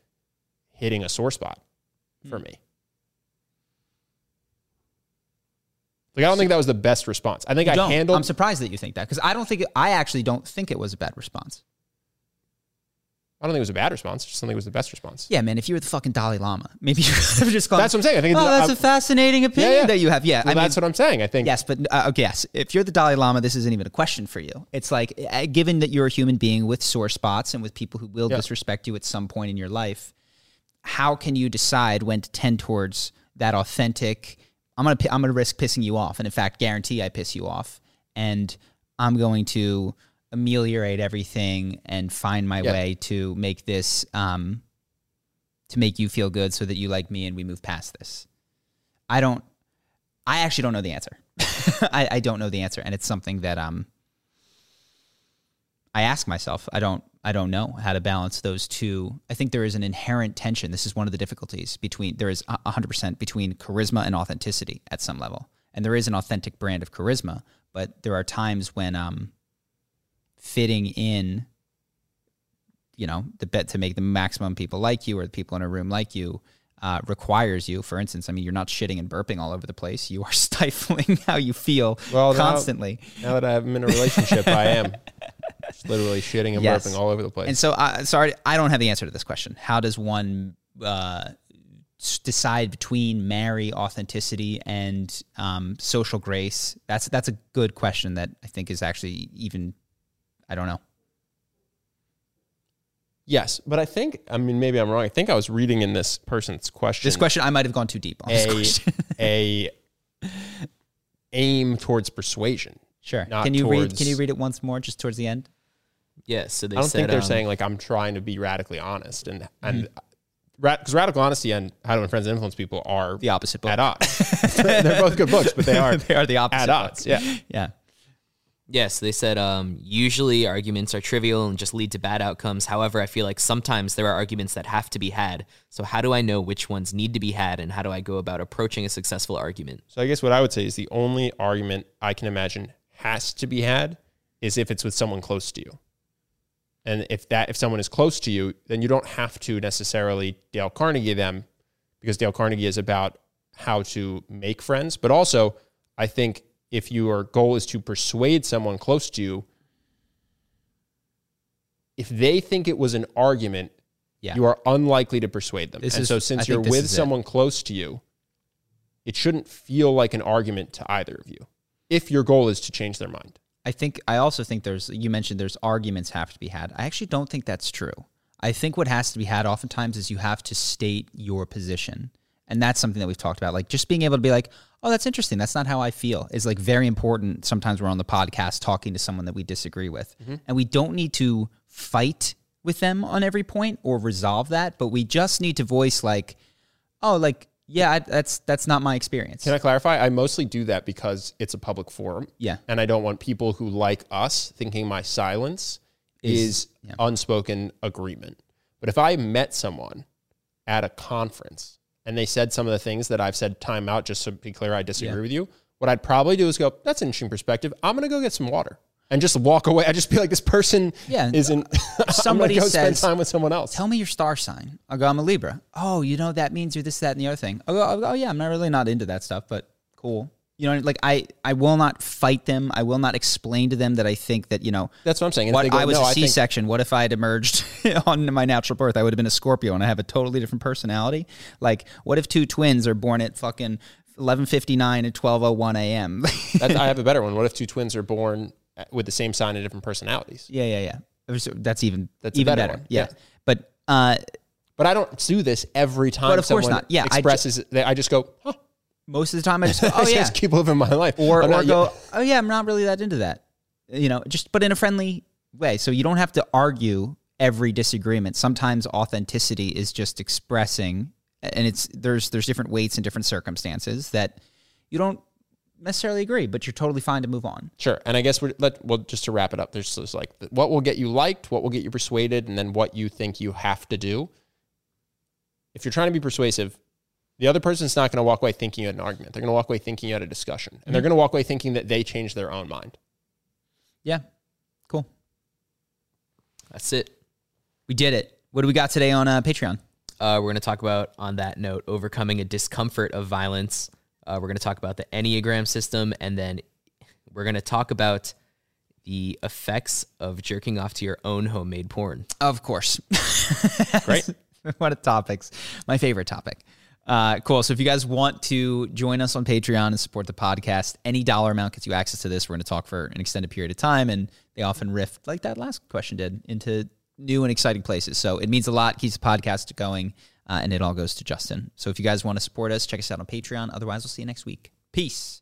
hitting a sore spot for hmm. me. Like I don't think that was the best response. I think You I don't. handled I'm surprised that you think that because I don't think it, I actually don't think it was a bad response. I don't think it was a bad response. I just don't think it was the best response. Yeah, man. If you were the fucking Dalai Lama, maybe you could have just gone. That's what I'm saying. I think oh, that's I- a fascinating opinion yeah. that you have. Yeah, Well, I mean, that's what I'm saying. I think Yes, but uh, yes. If you're the Dalai Lama, this isn't even a question for you. It's like, uh, given that you're a human being with sore spots and with people who will Yeah. disrespect you at some point in your life, how can you decide when to tend towards that authentic? I'm gonna I'm gonna risk pissing you off, and in fact, guarantee I piss you off, and I'm going to ameliorate everything and find my way to make this um, to make you feel good, so that you like me and we move past this. I don't. I actually don't know the answer. I, I don't know the answer, and it's something that um I ask myself. I don't I don't know how to balance those two. I think there is an inherent tension. This is one of the difficulties between there is a hundred percent between charisma and authenticity at some level, and there is an authentic brand of charisma, but there are times when um fitting in you know the bet to make the maximum people like you or the people in a room like you uh, requires you for instance i mean you're not shitting and burping all over the place you are stifling how you feel Well, constantly now that I'm in a relationship, I am just literally shitting and Yes. burping all over the place. and so uh, sorry i don't have the answer to this question how does one uh, decide between marry authenticity and um, social grace? That's that's a good question that I think is actually even I don't know. Yes, but I think I mean maybe I'm wrong. I think I was reading in this person's question This question I might have gone too deep on. This a question. a aim towards persuasion. sure. not Can you read? Can you read it once more, just towards the end? Yeah, so they I don't said think they're um, saying like I'm trying to be radically honest and and Mm-hmm. because radical honesty and how to win friends and influence people are The opposite book. at odds. they're both good books, but they are they are the opposite. at odds. books. Yeah. Yeah. Yes, they said um, usually arguments are trivial and just lead to bad outcomes. However, I feel like sometimes there are arguments that have to be had. So, how do I know which ones need to be had, and how do I go about approaching a successful argument? So I guess what I would say is the only argument I can imagine has to be had is if it's with someone close to you. And if that if someone is close to you, then you don't have to necessarily Dale Carnegie them because Dale Carnegie is about how to make friends, but also I think if your goal is to persuade someone close to you, if they think it was an argument, Yeah. you are unlikely to persuade them. This and is- so since think you're with is it. someone close to you, it shouldn't feel like an argument to either of you if your goal is to change their mind. I think I also think there's you mentioned there's arguments have to be had. I actually don't think that's true. I think what has to be had oftentimes is you have to state your position. And that's something that we've talked about. Like just being able to be like, oh, that's interesting. That's not how I feel is like very important. Sometimes we're on the podcast talking to someone that we disagree with. Mm-hmm. And we don't need to fight with them on every point or resolve that, but we just need to voice like, oh, like, yeah, I, that's that's not my experience. Can I clarify? I mostly do that because it's a public forum. Yeah. And I don't want people who like us thinking my silence is, Is- yeah. unspoken agreement. But if I met someone at a conference and they said some of the things that I've said time out, just to be clear, I disagree Yeah. with you, what I'd probably do is go, that's an interesting perspective. I'm going to go get some water and just walk away. I just be like, this person Yeah. isn't, somebody spend says- time with someone else. Tell me your star sign. I'll go, I'm a Libra. Oh, you know, that means you're this, that, and the other thing. Go, I'll go, oh, yeah, I'm not really not into that stuff, but cool. You know, like I, I will not fight them. I will not explain to them that I think that, you know, That's what I'm saying. And what go, I was "No, a I think- C-section. What if I had emerged on my natural birth? I would have been a Scorpio and I have a totally different personality. Like, what if two twins are born at fucking 11:59 and 12:01 a.m.? I have a better one. What if two twins are born with the same sign and different personalities? yeah, yeah, yeah. That's even That's even better better. Yeah. Yeah. But uh, But I don't do this every time But of course not. Yeah, I ju- expresses that. I just go, huh. Most of the time, I just go, oh yeah, just keep living my life. or I'm or not- go, oh yeah, I'm not really that into that. You know, just but in a friendly way. So you don't have to argue every disagreement. Sometimes authenticity is just expressing, and it's there's there's different weights and different circumstances that you don't necessarily agree, but you're totally fine to move on. Sure. And I guess we're, let, well, just to wrap it up, there's this like what will get you liked, what will get you persuaded, and then what you think you have to do. If you're trying to be persuasive, the other person's not going to walk away thinking you had an argument. They're going to walk away thinking you had a discussion. And they're Mm-hmm. going to walk away thinking that they changed their own mind. Yeah, cool. That's it. We did it. What do we got today on uh, Patreon? Uh, we're going to talk about, on that note, overcoming a discomfort of violence. Uh, we're going to talk about the Enneagram system, and then we're going to talk about the effects of jerking off to your own homemade porn. Of course. Great. what a topics. My favorite topic. Uh, cool. So if you guys want to join us on Patreon and support the podcast, any dollar amount gets you access to this. We're going to talk for an extended period of time, and they often riff like that last question did into new and exciting places. So it means a lot. Keeps the podcast going, uh, and it all goes to Justin. So if you guys want to support us, check us out on Patreon. Otherwise, we'll see you next week. Peace.